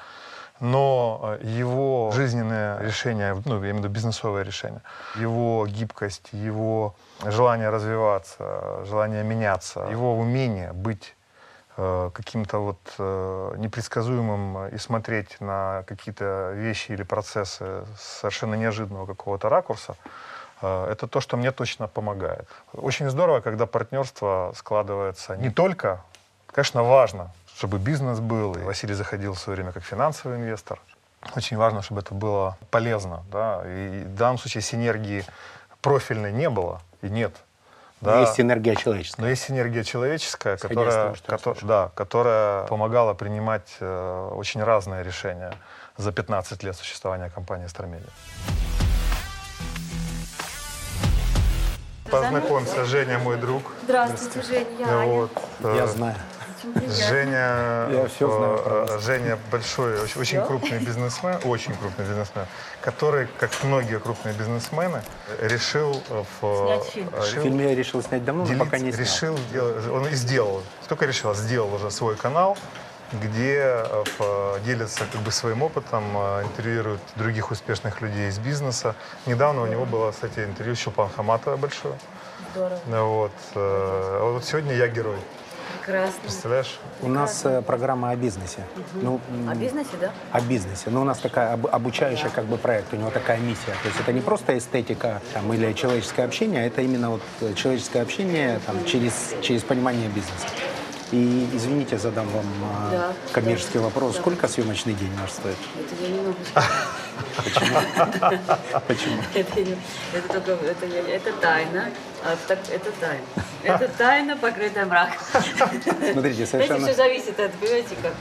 но э, его жизненное решение, ну, я имею в виду бизнесовое решение, его гибкость, его желание развиваться, желание меняться, его умение быть э, каким-то вот э, непредсказуемым и смотреть на какие-то вещи или процессы совершенно неожиданного какого-то ракурса, это то, что мне точно помогает. Очень здорово, когда партнерство складывается не только, конечно, важно, чтобы бизнес был. И Василий заходил в свое время как финансовый инвестор. Очень важно, чтобы это было полезно. Да? И в данном случае синергии профильной не было и нет. Да? Есть энергия человеческая. Но есть энергия человеческая, которая, того, что я кото- слышал. да, которая помогала принимать э, очень разные решения за 15 лет существования компании «Стармедиа». Познакомься, Женя мой друг. Здравствуйте, Жень, я Аня. Вот, э, Я знаю. Женя, Я всё знаю про э. Женя большой, очень, очень крупный бизнесмен, очень крупный бизнесмен, который, как многие крупные бизнесмены, решил э, в Снять фильм. э, Фильм я решил снять давно, но делиться- пока не снял. решил, он и сделал, только решил, а сделал уже свой канал, где э, делится как бы своим опытом, э, интервьюирует других успешных людей из бизнеса. Недавно у него было, кстати, интервью с Хаматова большое. Здорово, Вот, э, а вот сегодня я герой, прекрасно. представляешь? У нас э, программа о бизнесе. Ну, м, О бизнесе, да? о бизнесе. Но у нас такая об- обучающая как бы проект, у него такая миссия. То есть это не просто эстетика там, или человеческое общение, а это именно вот э, человеческое общение там, через, через понимание бизнеса. И извините, задам вам э, Да, коммерческий да. вопрос. Да. Сколько съемочный день наш стоит? Это я не могу сказать. Почему? Это, не- это только это, это тайна. А это тайна. Это тайна, покрытая мраком. Смотрите, совершенно... все зависит от, понимаете, как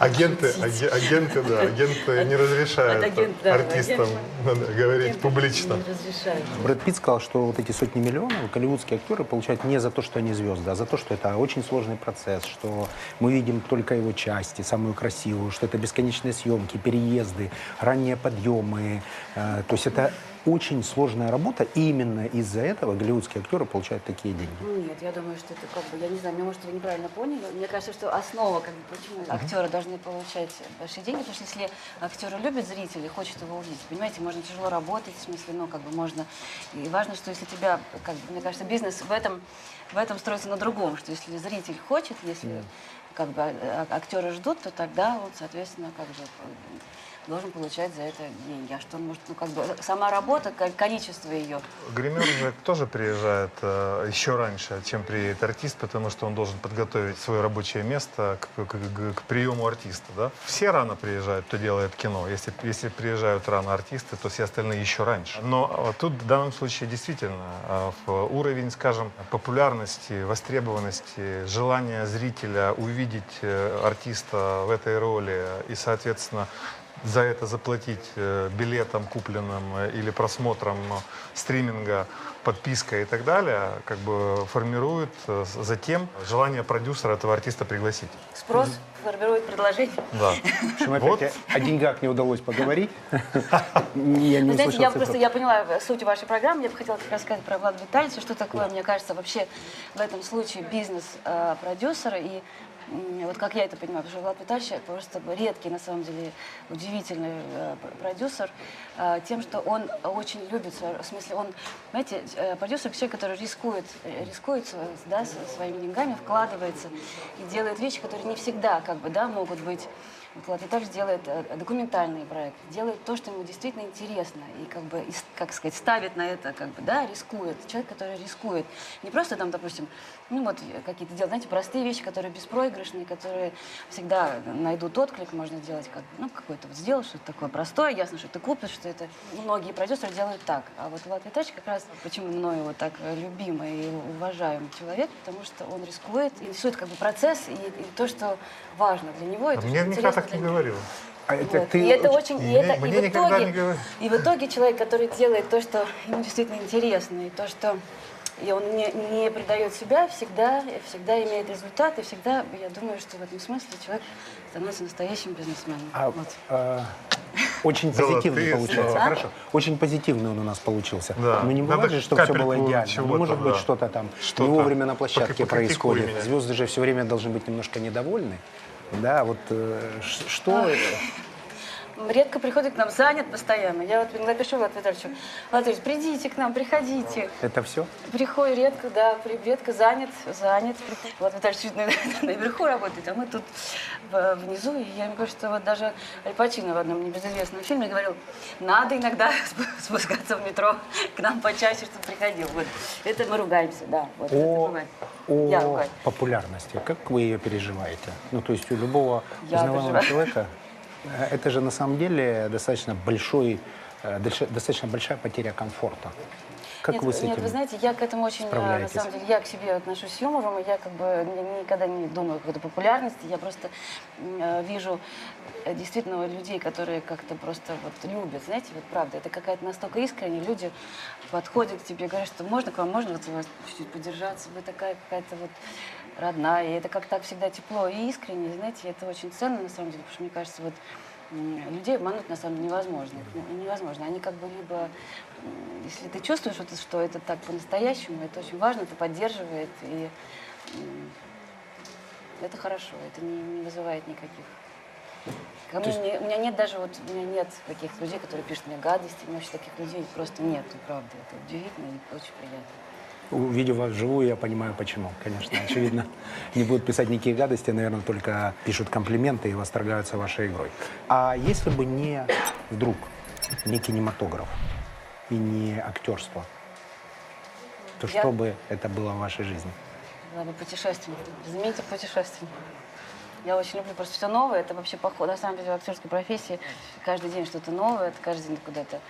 Агенты, аге- агенты, да, агенты не разрешают агент- да, артистам надо говорить публично. не разрешают. Брэд Питт сказал, что вот эти сотни миллионов голливудские актеры получают не за то, что они звезды, а за то, что это очень сложный процесс, что мы видим только его части, самую красивую, что это бесконечные съемки, переезды, ранние подъемы. Э, то есть это очень сложная работа, и именно из-за этого голливудские актеры получают такие деньги. Ну, нет, я думаю, что это как бы, я не знаю, мне, может, вы неправильно поняли. Мне кажется, что основа, как бы, почему актеры должны получать большие деньги, потому что если актеры любят зрителей, хочет его увидеть, понимаете, можно тяжело работать, в смысле, ну, как бы можно... И важно, что если тебя, как бы, мне кажется, бизнес в этом, в этом строится на другом, что если зритель хочет, если как бы а- а- актеры ждут, то тогда он, соответственно, как бы э, должен получать за это деньги. А что он может, ну, как бы, сама работа, ко- количество ее, Гример же тоже приезжает э, еще раньше, чем приедет артист, потому что он должен подготовить свое рабочее место к, к- к- к приему артиста. Да? Все рано приезжают, кто делает кино. Если, если приезжают рано артисты, то все остальные еще раньше. Но э, тут в данном случае действительно э, уровень, скажем, популярности, востребованности, желания зрителя увидеть э, артиста в этой роли и, соответственно, за это заплатить э, билетом купленным э, или просмотром э, стриминга, подпиской и так далее, как бы формирует затем желание продюсера этого артиста пригласить. спрос формирует предложение. Да. В общем, опять Вот. о- деньгах не удалось поговорить. Я не знаете, я просто я поняла суть вашей программы. Я бы хотела как раз сказать про Влада Витальевича, что такое, мне кажется, вообще в этом случае бизнес-продюсера. И вот как я это понимаю, потому что Влад Витальевич просто редкий, на самом деле, удивительный э, пр- продюсер э, тем, что он очень любит, в смысле, он, знаете, э, продюсер человек, который рискует, э, рискует да, своими деньгами, вкладывается и делает вещи, которые не всегда как бы, да, могут быть Влад Витальевич делает э, документальный проект, делает то, что ему действительно интересно, и как бы, и как сказать, ставит на это, как бы, да, рискует. Человек, который рискует. Не просто там, допустим, ну вот э, какие-то делать, знаете, простые вещи, которые беспроигрышные, которые всегда найдут отклик, можно делать, как, ну, какой-то вот сделал что-то такое простое, ясно, что ты купишь, что это... Многие продюсеры делают так. А вот Влад Витальевич как раз, почему мною вот так любимый и уважаемый человек, потому что он рискует, интересует как бы процесс и, и то, что важно для него. и то, Мне никогда так не говорил. А это Вот. ты и это очень- очень, и, Мне- это, и, мне в никогда итоге, и в итоге человек, который делает то, что ему действительно интересно, и то, что и он не, не предает себя, всегда, всегда имеет результат, и всегда, я думаю, что в этом смысле человек становится настоящим бизнесменом. А, Вот. э, очень позитивный получился. слова. Хорошо. Очень позитивный он у нас получился. Да. Ну не Надо бывает же, что все было идеально. Ну, может быть, да. что-то там Что-то. не вовремя на площадке происходит. меня. Звезды же все время должны быть немножко недовольны. Да, вот э, что... Редко приходит к нам, занят постоянно. Я вот напишу Влад Витальевичу, Влад Витальевич, придите к нам, приходите. Это все? Приходит редко, да, редко занят, занят. Вот Виталий чуть на- наверху работает, а мы тут внизу. И я ему говорю, что вот даже Аль Пачино в одном небезызвестном фильме говорил, надо иногда спу- спускаться в метро к нам почаще, чтобы приходил. Вот. Это мы ругаемся, да. Вот, это О, о популярности. Как вы ее переживаете? Ну, то есть у любого Я узнаваемого человека это же на самом деле достаточно большой, э, достаточно большая потеря комфорта. Как нет, вы с Нет, этим вы знаете, я к этому очень, а, на самом деле, я к себе отношусь с юмором, и я как бы ни- никогда не думаю о какой-то популярности, я просто э, вижу э, действительно людей, которые как-то просто вот любят, знаете, вот правда, это какая-то настолько искренняя, люди подходят к тебе говорят, что можно к вам, можно вот вас чуть-чуть подержаться, вы такая какая-то вот родная, и это как так всегда тепло и искренне, знаете, это очень ценно на самом деле, потому что мне кажется, вот людей обмануть на самом деле невозможно. Ну, Невозможно. Они как бы либо, если ты чувствуешь, что это, что это так по-настоящему, это очень важно, это поддерживает, и это хорошо, это не, не вызывает никаких. Ко мне не- у меня нет даже вот, у меня нет каких-то людей, которые пишут мне гадости, у меня вообще таких людей просто нет, правда, это удивительно и очень приятно. Увидев вас вживую, я понимаю, почему. Конечно, очевидно, не будут писать никакие гадости, наверное, только пишут комплименты и восторгаются вашей игрой. А если бы не вдруг не кинематограф и не актерство, то Я- что бы это было в вашей жизни? Ладно, путешественник. Заметьте, путешественник. Я очень люблю просто все новое. Это вообще поход. На самом деле в актерской профессии каждый день что-то новое. Ты каждый день куда-то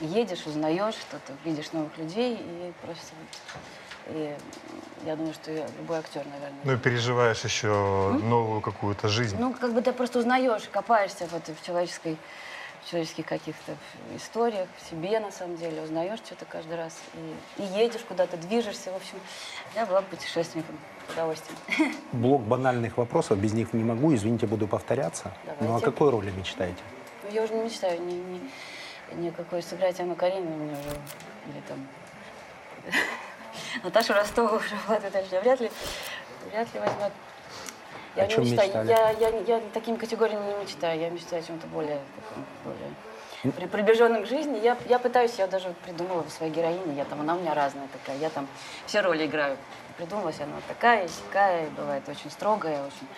едешь, узнаешь что-то, видишь новых людей. И просто и я думаю, что я- любой актер, наверное. Ну и переживаешь еще новую какую-то жизнь. Ну, как бы ты просто узнаешь, копаешься в этой в человеческой человеческих каких-то историях, в себе, на самом деле, узнаешь что-то каждый раз. И, и едешь куда-то, движешься. В общем, я была бы путешественником с удовольствием. Блок банальных вопросов, без них не могу, извините, буду повторяться. Ну, о Давайте. какой роли мечтаете? Ну, я уже не мечтаю ни, ни, никакой сыграть Анну Каренину мне уже, или там Наташу Ростову уже Влад Витальевич вряд ли, вряд ли возьмет. Я О не чем мечтаю. мечтали? Я, я, я такими категориями не мечтаю. Я мечтаю о чем-то более, таком, более при, приближенном к жизни. Я, я пытаюсь, я даже вот придумала своей героине, я там, она у меня разная такая, я там все роли играю. Придумала себе, она такая, такая, бывает очень строгая, очень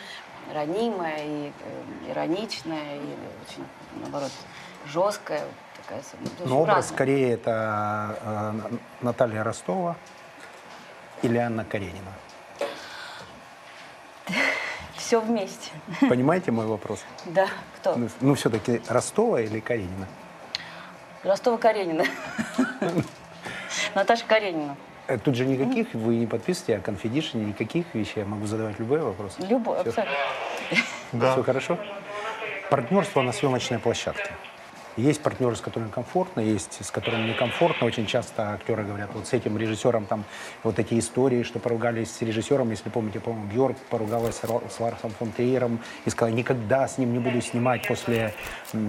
ранимая и э, ироничная, и очень, наоборот, жесткая. Такая, ну, в общем, Но образ разная. скорее это э, Наталья Ростова или Анна Каренина. Все вместе. Понимаете мой вопрос? Да, кто? Ну, ну все-таки Ростова или Каренина? Ростова Каренина. Наташа Каренина. Э, Тут же никаких, вы не подписываете о конфидишне, никаких вещей. Я могу задавать любые вопросы. Любой, абсолютно. Да. Все хорошо? Партнерство на съемочной площадке. Есть партнеры, с которыми комфортно, есть с которыми некомфортно. Очень часто актеры говорят, вот с этим режиссером там вот эти истории, что поругались с режиссером, если помните, по-моему, Бьорк поругалась с Ларсом фон Триером и сказала, никогда с ним не буду снимать после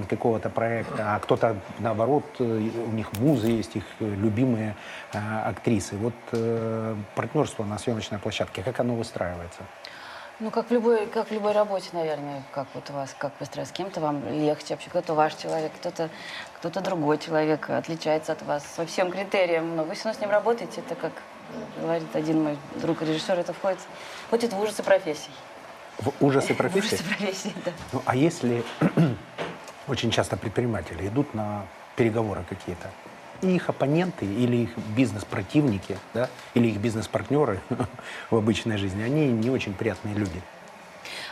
какого-то проекта. А кто-то, наоборот, э, у них музы есть, их э, любимые э, актрисы. Вот партнерство на съемочной площадке, как оно выстраивается? Ну, как в любой, как в любой работе, наверное, как вот у вас, как выстроить с кем-то вам легче вообще, кто-то ваш человек, кто-то кто другой человек отличается от вас по всем критериям, но вы все равно с ним работаете, это как говорит один мой друг режиссер, это входит, входит в ужасы профессии. В ужасы В профессии? ужасы профессии, да. Ну, а если очень часто предприниматели идут на переговоры какие-то, и их оппоненты или их бизнес-противники, да, или их бизнес-партнеры в обычной жизни, они не очень приятные люди.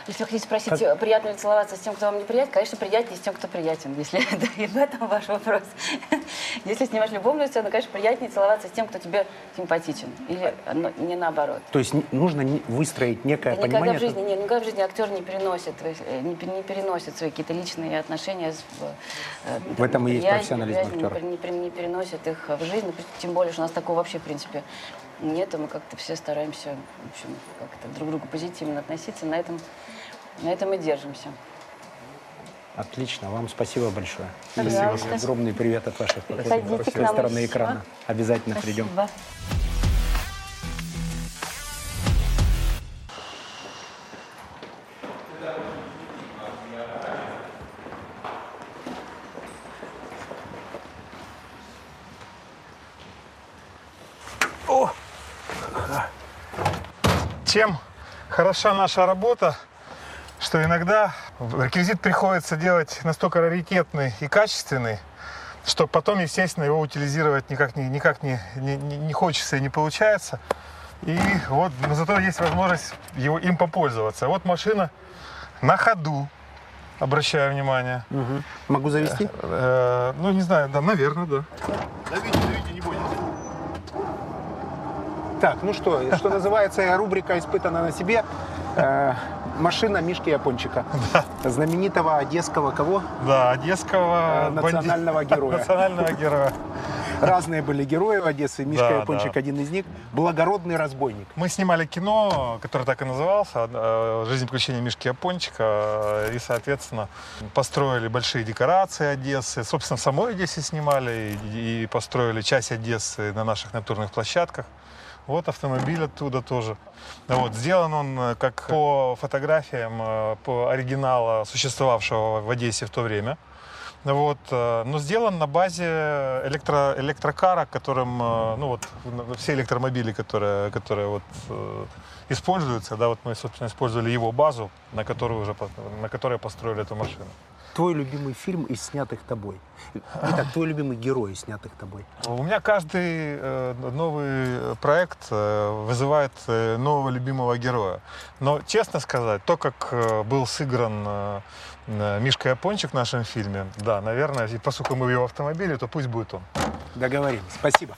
Если вы хотите спросить, приятно ли целоваться с тем, кто вам не приятен, конечно, приятнее с тем, кто приятен, если это и в этом ваш вопрос. Если снимаешь любовную сцену, конечно, приятнее целоваться с тем, кто тебе симпатичен, или но не наоборот. То есть нужно выстроить некое Да никогда понимание. в жизни, нет, никогда в жизни актер не переносит, э, не, пер- не переносит свои какие-то личные отношения. С, э, В этом и есть профессионализм актера. Не, не переносит их в жизнь, ну, тем более, что у нас такого вообще, в принципе, нет, и мы как-то все стараемся, в общем, как-то друг к другу позитивно относиться, на этом, на этом и держимся. Отлично, вам спасибо большое. Пожалуйста. огромный привет от ваших поклонников с той нам стороны экрана. Обязательно придем. Чем хороша наша работа, что иногда реквизит приходится делать настолько раритетный и качественный, что потом, естественно, его утилизировать никак не, никак не, не, не- не хочется и не получается. И вот, но зато есть возможность его, им попользоваться. Вот машина на ходу, обращаю внимание. Мгм. Могу завести? Э, ну, не знаю, да, наверное, да. Так, ну что, что называется, рубрика «Испытана на себе». Э, машина Мишки Япончика. Знаменитого одесского кого? Да, одесского Э, национального банди- героя. Национального героя. Разные были герои в Одессе. Мишка Да, Япончик да. один из них. Благородный разбойник. Мы снимали кино, которое так и назывался, э, «Жизнь приключения Мишки Япончика», э, и, соответственно, построили большие декорации Одессы. Собственно, в самой Одессе снимали и построили часть Одессы на наших натурных площадках. Вот автомобиль оттуда тоже. Вот, сделан он э, как по фотографиям, э, по оригинала, существовавшего в Одессе в то время. Вот, э, но сделан на базе электро, электрокара, которым, ну вот, все электромобили, которые, которые вот, используются, да, вот мы, собственно, использовали его базу, на которую уже, на которой построили эту машину. Твой любимый фильм из снятых тобой. Итак, твой любимый герой из снятых тобой. У меня каждый э, новый проект э, вызывает э, нового любимого героя. Но, честно сказать, то, как э, был сыгран э, э, Мишка Япончик в нашем фильме, да, наверное, и поскольку мы в его автомобиле, то пусть будет он. Договорились. Спасибо.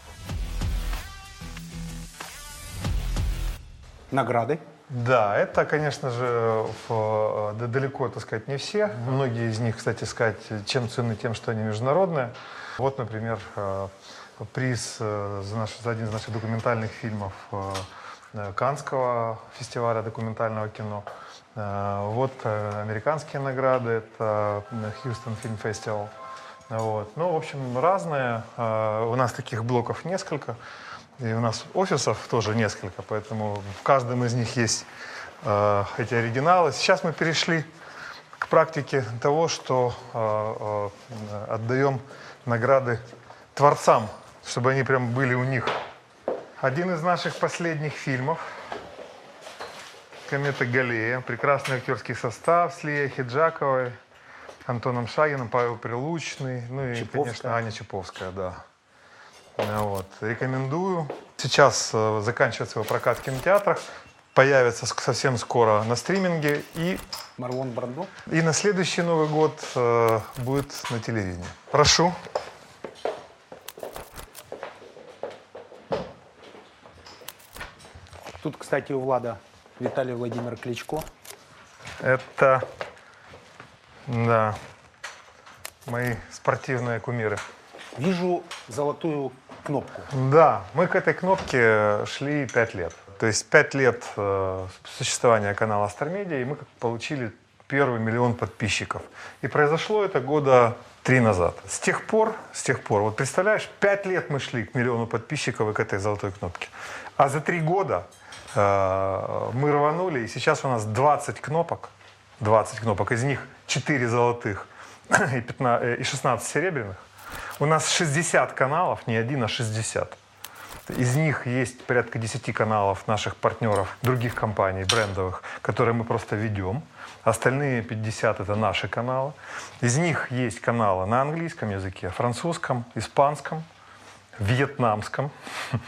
Награды. Да, это, конечно же, в- д- далеко, так сказать, не все. Многие из них, кстати сказать, чем ценны тем, что они международные. Вот, например, э, приз э, за, наш, за один из наших документальных фильмов э, э, Канского фестиваля документального кино. Э, Вот э, американские награды, это Хьюстон Фильм Фестивал. Вот. Ну, в общем, разные. Э, У нас таких блоков несколько. И у нас офисов тоже несколько, поэтому в каждом из них есть э, эти оригиналы. Сейчас мы перешли к практике того, что э, э, отдаем награды творцам, чтобы они прям были у них. Один из наших последних фильмов «Комета Галлея». Прекрасный актерский состав с Лией Хиджаковой, Антоном Шагиным, Павел Прилучный, ну и, Чаповская. конечно, Аня Чаповская, да. Ну Вот. Рекомендую. Сейчас э, заканчивается его прокат в кинотеатрах. Появится совсем скоро на стриминге. И, Марлон Брандо. и на следующий Новый год э, будет на телевидении. Прошу. Тут, кстати, у Влада Виталий Владимир Кличко. Это, да, мои спортивные кумиры. Вижу золотую кнопку. Да, мы к этой кнопке шли пять лет. То есть пять лет э, существования канала Стармедиа, и мы получили первый миллион подписчиков. И произошло это года три назад. С тех пор, с тех пор, вот представляешь, пять лет мы шли к миллиону подписчиков и к этой золотой кнопке. А за три года э, мы рванули, и сейчас у нас 20 кнопок, 20 кнопок, из них 4 золотых и, 15, э, и 16 серебряных. У нас 60 каналов, не один, а 60. Из них есть порядка 10 каналов наших партнеров, других компаний, брендовых, которые мы просто ведем. Остальные 50 это наши каналы. Из них есть каналы на английском языке, французском, испанском, вьетнамском.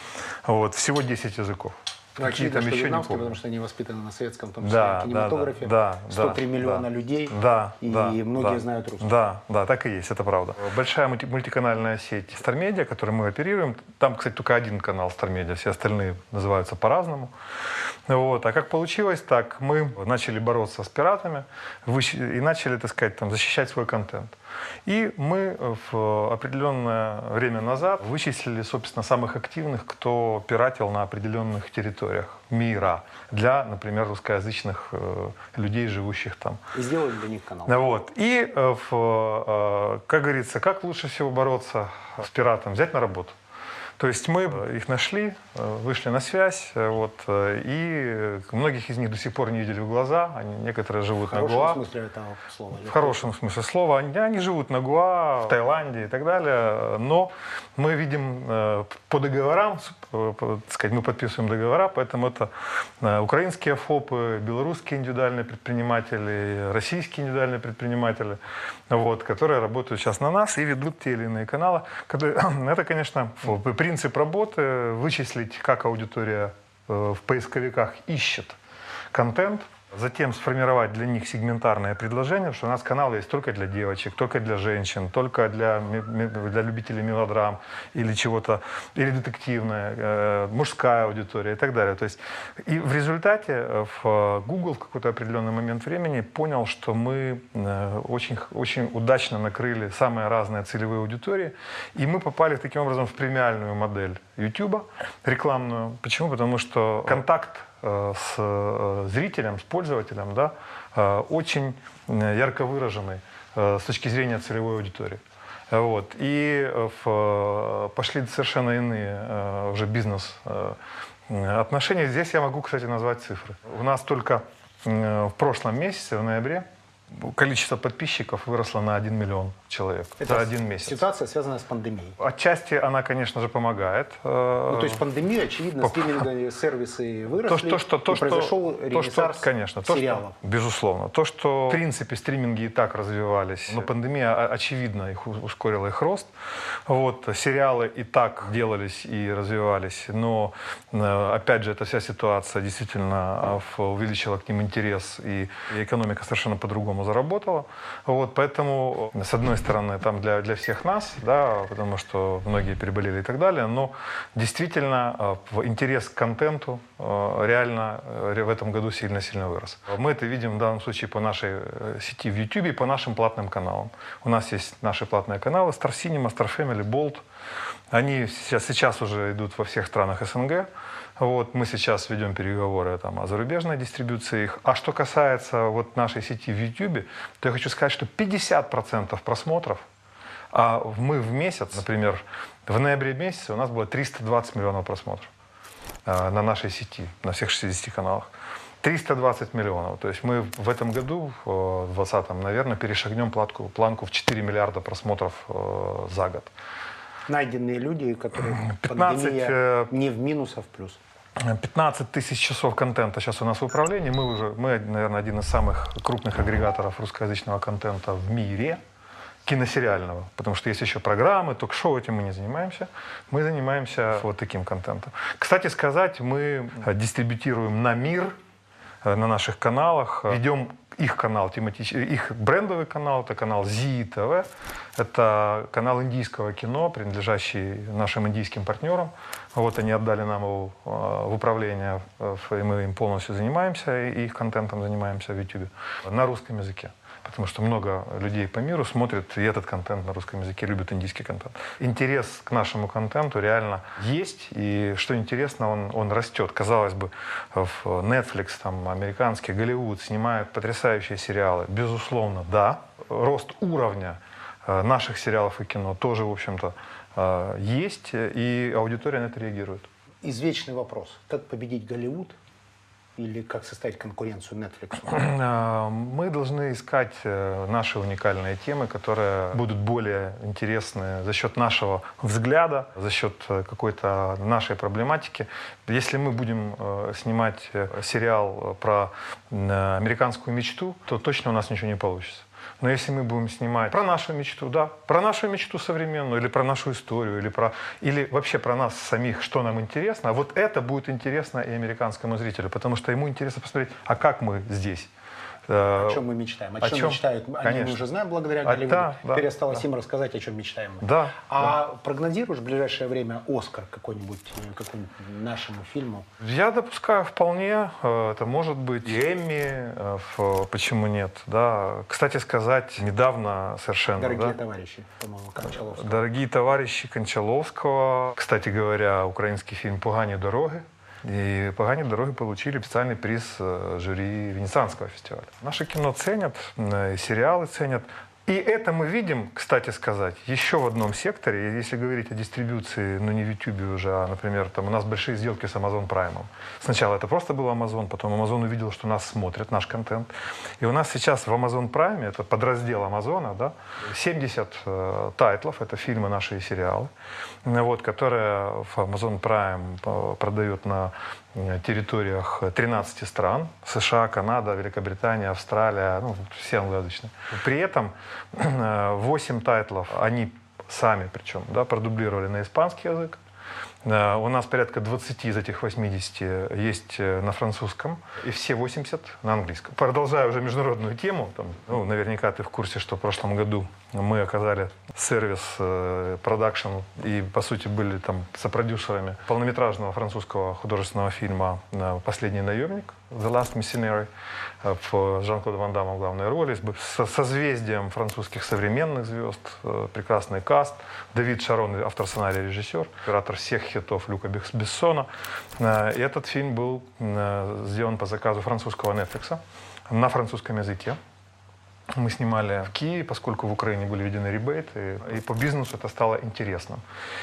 Вот, всего 10 языков. Какие там еще не помню. потому что они воспитаны на советском в том числе, Да, кинематографе. да, да, 103 да, миллиона да. людей. Да, и да, многие да. знают русский. Да, да, так и есть, это правда. Большая мульти- мультиканальная сеть Стармедиа, которой мы оперируем. Там, кстати, только один канал Стармедиа, все остальные называются по-разному. Вот. А как получилось так, мы начали бороться с пиратами и начали, так сказать, там, защищать свой контент. И мы в определенное время назад вычислили, собственно, самых активных, кто пиратил на определенных территориях мира для, например, русскоязычных э, людей, живущих там. И сделали для них канал. Вот. И, э, в, э, как говорится, как лучше всего бороться с пиратом? Взять на работу. То есть мы их нашли, э, вышли на связь, э, вот, э, и многих из них до сих пор не видели в глаза, они, некоторые живут В на хорошем Гуа. смысле этого слова. В хорошем смысле слова. Они, они живут на Гуа, в Таиланде и так далее. Но мы видим по договорам, так сказать, мы подписываем договора, поэтому это украинские ФОПы, белорусские индивидуальные предприниматели, российские индивидуальные предприниматели, вот, которые работают сейчас на нас и ведут те или иные каналы. Когда- Это, конечно, фу, принцип работы, вычислить, как аудитория э, в поисковиках ищет контент, Затем сформировать для них сегментарное предложение, что у нас канал есть только для девочек, только для женщин, только для, для любителей мелодрам или чего-то, или детективная, э, мужская аудитория и так далее. То есть, и в результате в э, Google в какой-то определенный момент времени понял, что мы э, очень, очень удачно накрыли самые разные целевые аудитории, и мы попали таким образом в премиальную модель YouTube рекламную. Почему? Потому что контакт с э, зрителем, с пользователем, да, э, очень э, ярко выраженный э, с точки зрения целевой аудитории. Э, Вот. И э, в, э, пошли совершенно иные э, уже бизнес э, э, отношения. Здесь я могу, кстати, назвать цифры. У нас только э, в прошлом месяце, в ноябре, количество подписчиков выросло на 1 миллион человек за один месяц. Ситуация связана с пандемией. Отчасти она, конечно же, помогает. э, Ну, то есть пандемия, очевидно, По- стриминговые сервисы то, выросли, что, что, то, и что, произошел то, что, конечно, то, сериалов. что, безусловно. То, что, в принципе, стриминги и так развивались, но пандемия, очевидно, их ускорила их рост. Вот, сериалы и так делались и развивались, но, э, опять же, эта вся ситуация действительно э, увеличила к ним интерес, и экономика совершенно по-другому заработала. Вот, поэтому, с одной стороны, там для, для всех нас, да, потому что многие переболели и так далее, но действительно э, интерес к контенту э, реально э, в этом году сильно-сильно вырос. Мы это видим в данном случае по нашей сети в YouTube и по нашим платным каналам. У нас есть наши платные каналы Star Cinema, Star Family, Bolt. Они сейчас, сейчас уже идут во всех странах СНГ. Вот, мы сейчас ведем переговоры там, о зарубежной дистрибуции их. А что касается вот, нашей сети в YouTube, то я хочу сказать, что 50% просмотров а мы в месяц, например, в ноябре месяце у нас было 320 миллионов просмотров а, на нашей сети, на всех 60 каналах. 320 миллионов. То есть мы в этом году, э, в 2020, наверное, перешагнем платку, планку в 4 миллиарда просмотров э, за год. Найденные люди, которые 15, пандемия э, не в минус, а в плюс. 15 тысяч часов контента сейчас у нас в управлении. Мы уже, мы, наверное, один из самых крупных агрегаторов русскоязычного контента в мире киносериального, потому что есть еще программы, ток-шоу, этим мы не занимаемся. Мы занимаемся вот таким контентом. Кстати сказать, мы э, дистрибутируем на мир на наших каналах. Ведем их канал, их брендовый канал, это канал ТВ. Это канал индийского кино, принадлежащий нашим индийским партнерам. Вот они отдали нам его э, в управление, э, и мы им полностью занимаемся, и их контентом занимаемся в YouTube на русском языке. Потому что много людей по миру смотрят и этот контент на русском языке, любят индийский контент. Интерес к нашему контенту реально есть, и что интересно, он, он растет. Казалось бы, в Netflix, там, американский, Голливуд снимают потрясающие сериалы. Безусловно, да. Рост уровня э, наших сериалов и кино тоже, в общем-то, э, есть, и аудитория на это реагирует. Извечный вопрос. Как победить Голливуд или как составить конкуренцию Netflix? Э, Мы должны искать э, наши уникальные темы, которые будут более интересны за счет нашего взгляда, за счет э, какой-то нашей проблематики. Если мы будем э, снимать сериал про американскую мечту, то точно у нас ничего не получится. Но если мы будем снимать про нашу мечту, да, про нашу мечту современную, или про нашу историю, или, про, или вообще про нас самих, что нам интересно, вот это будет интересно и американскому зрителю, потому что ему интересно посмотреть, а как мы здесь. Э, О чем мы мечтаем? О, о чем, чем? мечтают? Они мы уже знаем благодаря А, Голливуду. да, да, Теперь осталось да. им рассказать, о чем мечтаем мы. Да, А прогнозируешь в ближайшее время Оскар какой-нибудь э, какому нашему фильму? Я допускаю вполне, э, это может быть и Эмми, э, в- почему нет, да. Кстати сказать, недавно совершенно, Дорогие да, товарищи, по-моему, Кончаловского. Дорогие товарищи Кончаловского, кстати говоря, украинский фильм «Погані дороги». И «Погані дороги» получили специальный приз жюри Венецианского фестиваля. Наше кино ценят, сериалы ценят. И это мы видим, кстати сказать, еще в одном секторе. Если говорить о дистрибуции, ну не в YouTube уже, а, например, там у нас большие сделки с Amazon Prime. Сначала это просто был Amazon, потом Amazon увидел, что нас смотрят, наш контент. И у нас сейчас в Amazon Prime, это подраздел Amazon'а, да, 70 э, тайтлов, это фильмы наши и сериалы, вот, которые в Amazon Prime э, продают на э, территориях 13 стран. США, Канада, Великобритания, Австралия, ну, все англоязычные. При этом э, 8 тайтлов они сами причем да, продублировали на испанский язык. Э, У нас порядка 20 из этих 80 есть э, на французском, и все 80 на английском. Продолжая уже международную тему, там, ну, наверняка ты в курсе, что в прошлом году мы оказали сервис э, продакшн и, по сути, были там сопродюсерами полнометражного французского художественного фильма э, «Последний наемник» «The Last Missionary» э, в Жан-Клод Ван Дамме в главной роли, с созвездием французских современных звезд, прекрасный каст, Давид Шарон, автор сценария, режиссер, оператор всех хитов Люка Бес- Бессона. И этот фильм был сделан по заказу французского Netflix на французском языке. Мы снимали в Киеве, поскольку в Украине были введены ребейты, и по бизнесу это стало интересным.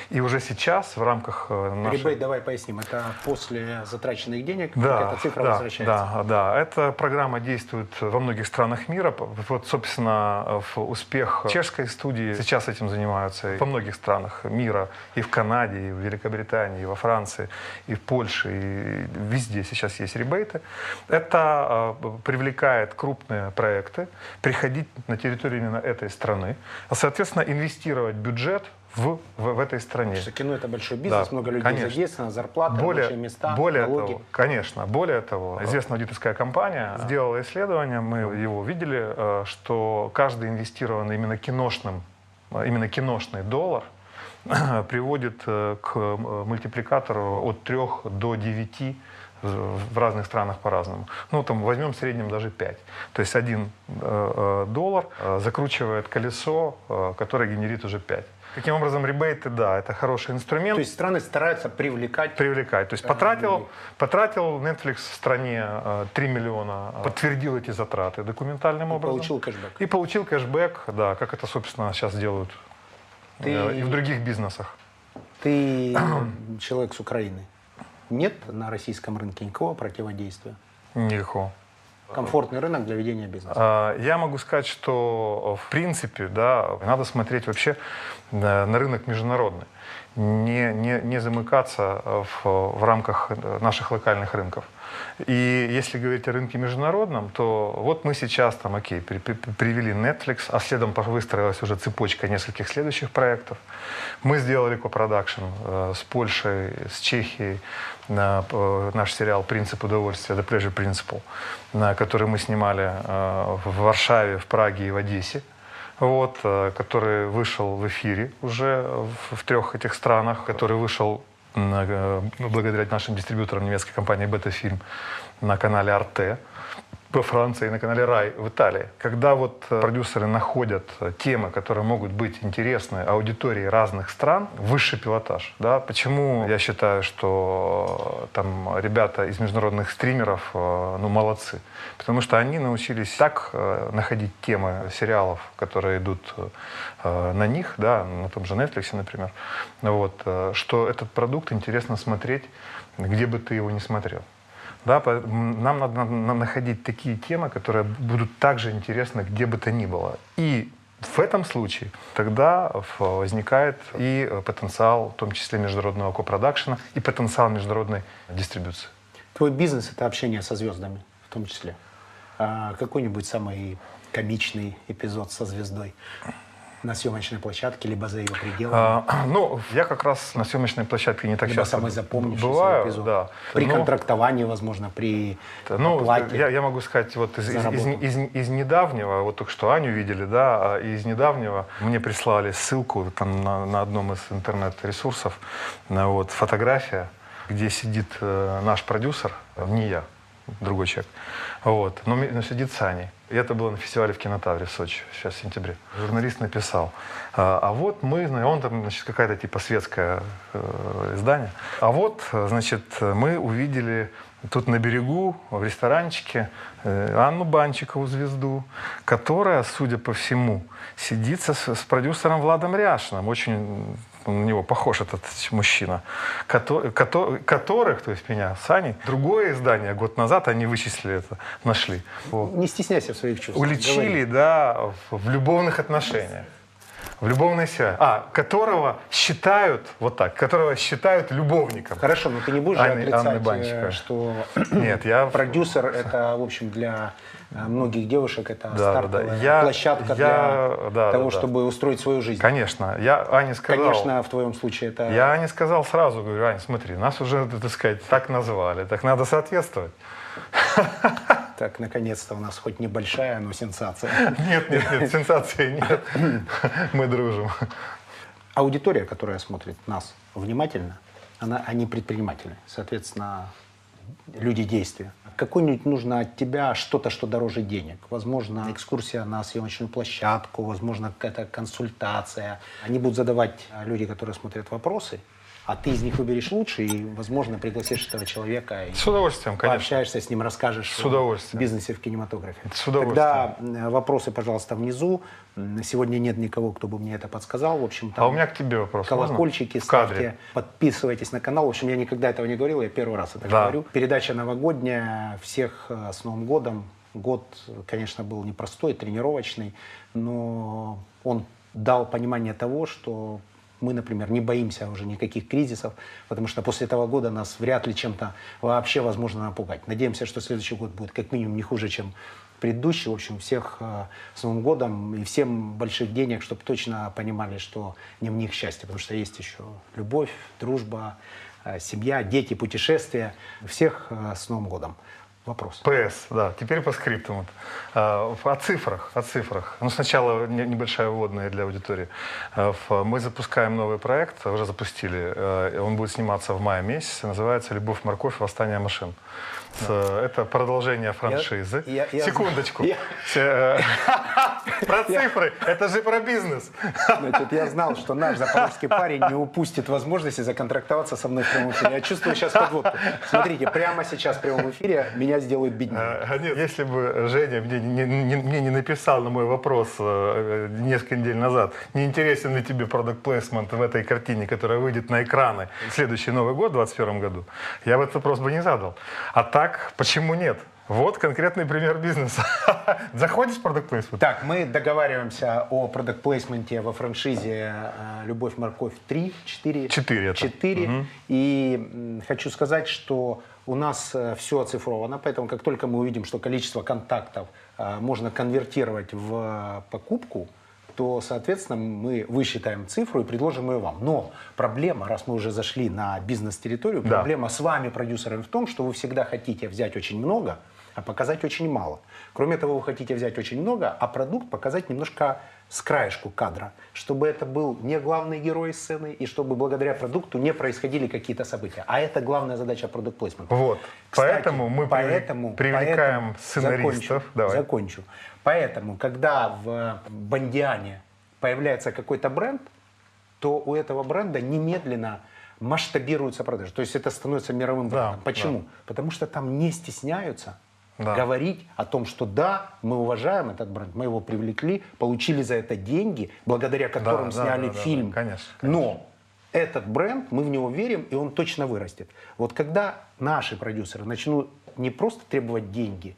И уже сейчас в рамках э, нашей... Ребейт, давай поясним, это после затраченных денег, Да, эта цифра да, возвращается. Да, да. Эта программа действует во многих странах мира. Вот, собственно, в успех чешской студии сейчас этим занимаются и во многих странах мира. И в Канаде, и в Великобритании, и во Франции, и в Польше, и везде сейчас есть ребейты. Это э, привлекает крупные проекты, приходить на территорию именно этой страны, а, соответственно, инвестировать бюджет в, в, в этой стране. Потому что кино это большой бизнес, Да, много людей конечно. задействовано, зарплаты, более, рабочие места, более налоги. того, конечно, более того, известная аудиторская компания сделала исследование, мы его видели, э, что каждый инвестированный именно киношным, э, именно киношный доллар приводит э, к мультипликатору от 3 до 9 в разных странах по-разному. Ну, там возьмем в среднем даже 5. То есть один э, э, доллар э, закручивает колесо, э, которое генерит уже 5. Таким образом, ребейты, да, это хороший инструмент То есть страны стараются привлекать привлекать. То есть потратил, потратил Netflix в стране э, 3 миллиона, э, подтвердил эти затраты документальным и образом. получил кэшбэк. И получил кэшбэк, да, как это, собственно, сейчас делают Ты- э, и в других бизнесах. Ты человек с Украины. Нет на российском рынке никакого противодействия. Никакого. Комфортный рынок для ведения бизнеса. А, Я могу сказать, что в принципе, да, надо смотреть вообще на на рынок международный, не, не, не замыкаться в, в рамках э, наших локальных рынков. И если говорить о рынке международном, то вот мы сейчас там, окей, при- при- привели Netflix, а следом выстроилась уже цепочка нескольких следующих проектов. Мы сделали копродакшн э, с Польшей, с Чехией, на э, наш сериал «Принцип удовольствия», «The Pleasure Principle», на который мы снимали э, в Варшаве, в Праге и в Одессе вот, э, который вышел в эфире уже в, в трех этих странах, который вышел благодаря нашим дистрибьюторам немецкой компании «Бета-фильм» на канале «Арте» во Франции на канале «Рай» в Италии. Когда вот э, продюсеры находят э, темы, которые могут быть интересны аудитории разных стран, высший пилотаж. Да? Почему я считаю, что э, там ребята из международных стримеров ну, молодцы? Потому что они научились так находить темы сериалов, которые идут на них, да, на том же Netflix, например, вот, что этот продукт интересно смотреть, где бы ты его не смотрел. Да, нам надо на- на- находить такие темы, которые будут также интересны где бы то ни было. И в этом случае тогда возникает и потенциал, в том числе международного копродакшена, и потенциал международной дистрибуции. Твой бизнес это общение со звездами, в том числе. А какой-нибудь самый комичный эпизод со звездой на съемочной площадке, либо за ее пределами. А, ну, я как раз на съемочной площадке не так либо часто самый запомнившийся бываю, эпизод. да. При Но- контрактовании, возможно, при Ну, оплате. я, я могу сказать, вот из, из- из- из- из недавнего, вот только что Аню видели, да, а из недавнего мне прислали ссылку там на, на одном из интернет-ресурсов, на вот фотография, где сидит э, наш продюсер, э, не я, другой человек, вот, но, но сидит с Аней. И это было на фестивале в кинотавре в Сочи, сейчас в сентябре. Журналист написал, а, а вот мы, он там, значит, какая-то типа светское э, издание, а вот, значит, мы увидели тут на берегу, в ресторанчике, э, Анну Банчикову, звезду, которая, судя по всему, сидит со- с продюсером Владом Ряшиным. Очень на него похож этот мужчина. Кото- кото- которых, то есть меня, с Аней, другое издание год назад, они вычислили это, нашли. Вот Не стесняйся в своих чувствах. уличили, Говори. да, в, любовных отношениях. В любовной связи. А, которого считают, вот так, которого считают любовником. Хорошо, но ты не будешь Анны- Анны отрицать, Банщика. э, что Нет, я... продюсер это, в общем, для многих девушек это Да, стартовая да. Я- площадка я- для да, того, да, да. чтобы устроить свою жизнь. Конечно, я Ане сказал... Конечно, в твоем случае это... Я Ане сказал сразу, говорю, Ань, смотри, нас уже, так сказать, так назвали, так надо соответствовать. Так, наконец-то у нас хоть небольшая, но сенсация. Нет, нет, нет, сенсации нет. Мы дружим. Аудитория, которая смотрит нас внимательно, она, они предприниматели. Соответственно, люди действия. Какой-нибудь нужно от тебя что-то, что дороже денег. Возможно, экскурсия на съемочную площадку, возможно, какая-то консультация. Они будут задавать а, люди, которые смотрят вопросы, а ты из них выберешь лучше и, возможно, пригласишь этого человека и С удовольствием, конечно. пообщаешься с ним, расскажешь С удовольствием. о бизнесе в кинематографе. С удовольствием. Тогда вопросы, пожалуйста, внизу. Сегодня нет никого, кто бы мне это подсказал. В общем, А у меня к тебе вопрос. можно? Колокольчики кадре. ставьте, подписывайтесь на канал. В общем, я никогда этого не говорил, я первый раз это Да. говорю. Передача новогодняя, всех э, с Новым годом. Год, конечно, был непростой, тренировочный, но он дал понимание того, что мы, например, не боимся уже никаких кризисов, потому что после этого года нас вряд ли чем-то вообще возможно напугать. Надеемся, что следующий год будет как минимум не хуже, чем предыдущий. В общем, всех э, с Новым годом и всем больших денег, чтобы точно понимали, что не в них счастье, потому что есть еще любовь, дружба, э, семья, дети, путешествия. Всех э, с Новым годом. Вопрос. ПС, да. Теперь по скриптам. А, О цифрах, о цифрах. Ну, сначала не- небольшая вводная для аудитории. А, Мы запускаем новый проект, уже запустили. Э, Он будет сниматься в мае месяце. Называется «Любовь, морковь, восстание машин». С- Это продолжение франшизы. я- я- Секундочку. я- Э, Про цифры. Это же про бизнес. Значит, я знал, что наш запорожский парень не упустит возможности законтрактоваться со мной в прямом эфире. Я чувствую сейчас подводку. Смотрите, прямо сейчас в прямом эфире меня сделают беднее. Нет, если бы Женя мне не, не- мне не написал на мой вопрос э, несколько недель назад, не интересен ли тебе продукт плейсмент в этой картине, которая выйдет на экраны в следующий Новый год, в 2021 году, я бы этот вопрос бы не задал. А так, почему нет? Вот конкретный пример бизнеса. Заходишь в продукт плейсмент? Так, мы договариваемся о продакт-плейсменте во франшизе э, «Любовь, морковь» 3, 4. Четыре это. 4. И м, хочу сказать, что у нас все оцифровано, поэтому как только мы увидим, что количество контактов э, можно конвертировать в э, покупку, то, соответственно, мы высчитаем цифру и предложим ее вам. Но проблема, раз мы уже зашли на бизнес-территорию, Да. проблема с вами, продюсерами, в том, что вы всегда хотите взять очень много, а показать очень мало. Кроме того, вы хотите взять очень много, а продукт показать немножко с краешку кадра, чтобы это был не главный герой сцены и чтобы благодаря продукту не происходили какие-то события. А это главная задача продукт плейсмента. Вот. Поэтому мы привлек- привлекаем сценаристов. Закончу, Давай. закончу. Поэтому, когда в Бондиане появляется какой-то бренд, то у этого бренда немедленно масштабируются продажи. То есть это становится мировым Да, брендом. Почему? Потому что там не стесняются Да. говорить о том, что да, мы уважаем этот бренд, мы его привлекли, получили за это деньги, благодаря которым да, сняли да, да, фильм. да, конечно, Но этот бренд, мы в него верим, и он точно вырастет. Вот когда наши продюсеры начнут не просто требовать деньги,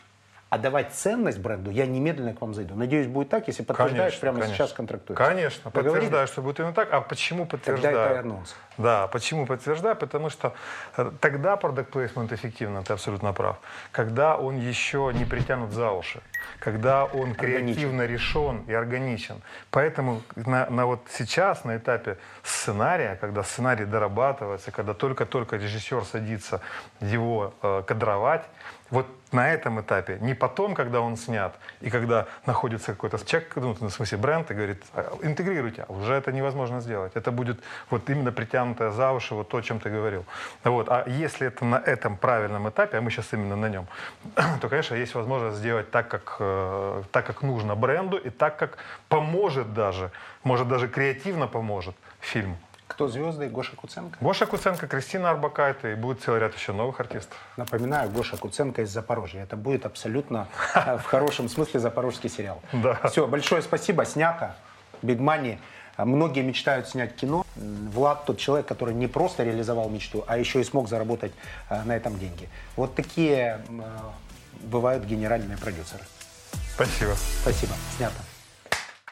а давать ценность бренду, я немедленно к вам зайду. Надеюсь, будет так, если подтверждаешь, Конечно, прямо конечно. сейчас контрактуешь. Конечно, Договорились? подтверждаю, что будет именно так. А почему Тогда подтверждаю? это анонс. Да, почему подтверждаю? Потому что э, тогда продукт плейсмент эффективно, ты абсолютно прав. Когда он еще не притянут за уши, когда он креативно решен и органичен. Поэтому на, на вот сейчас, на этапе сценария, когда сценарий дорабатывается, когда только-только режиссер садится его э, кадровать, вот на этом этапе, не потом, когда он снят, и когда находится какой-то человек, ну, в смысле бренд, и говорит, «А, интегрируйте, а уже это невозможно сделать. Это будет вот именно притянутое за уши, вот то, о чем ты говорил. Вот. А если это на этом правильном этапе, а мы сейчас именно на нем, то, конечно, есть возможность сделать так, как, э, так, как нужно бренду, и так, как поможет даже, может даже креативно поможет фильм. Кто звезды? Гоша Куценко. Гоша Куценко, Кристина Арбакайте, и будет целый ряд еще новых артистов. Напоминаю, Гоша Куценко из Запорожья. Это будет абсолютно э, в хорошем смысле запорожский сериал. Да. Все, большое спасибо. Снято. Биг Мани. Многие мечтают снять кино. Влад тот человек, который не просто реализовал мечту, а еще и смог заработать э, на этом деньги. Вот такие э, бывают генеральные продюсеры. Спасибо. Спасибо. Снято.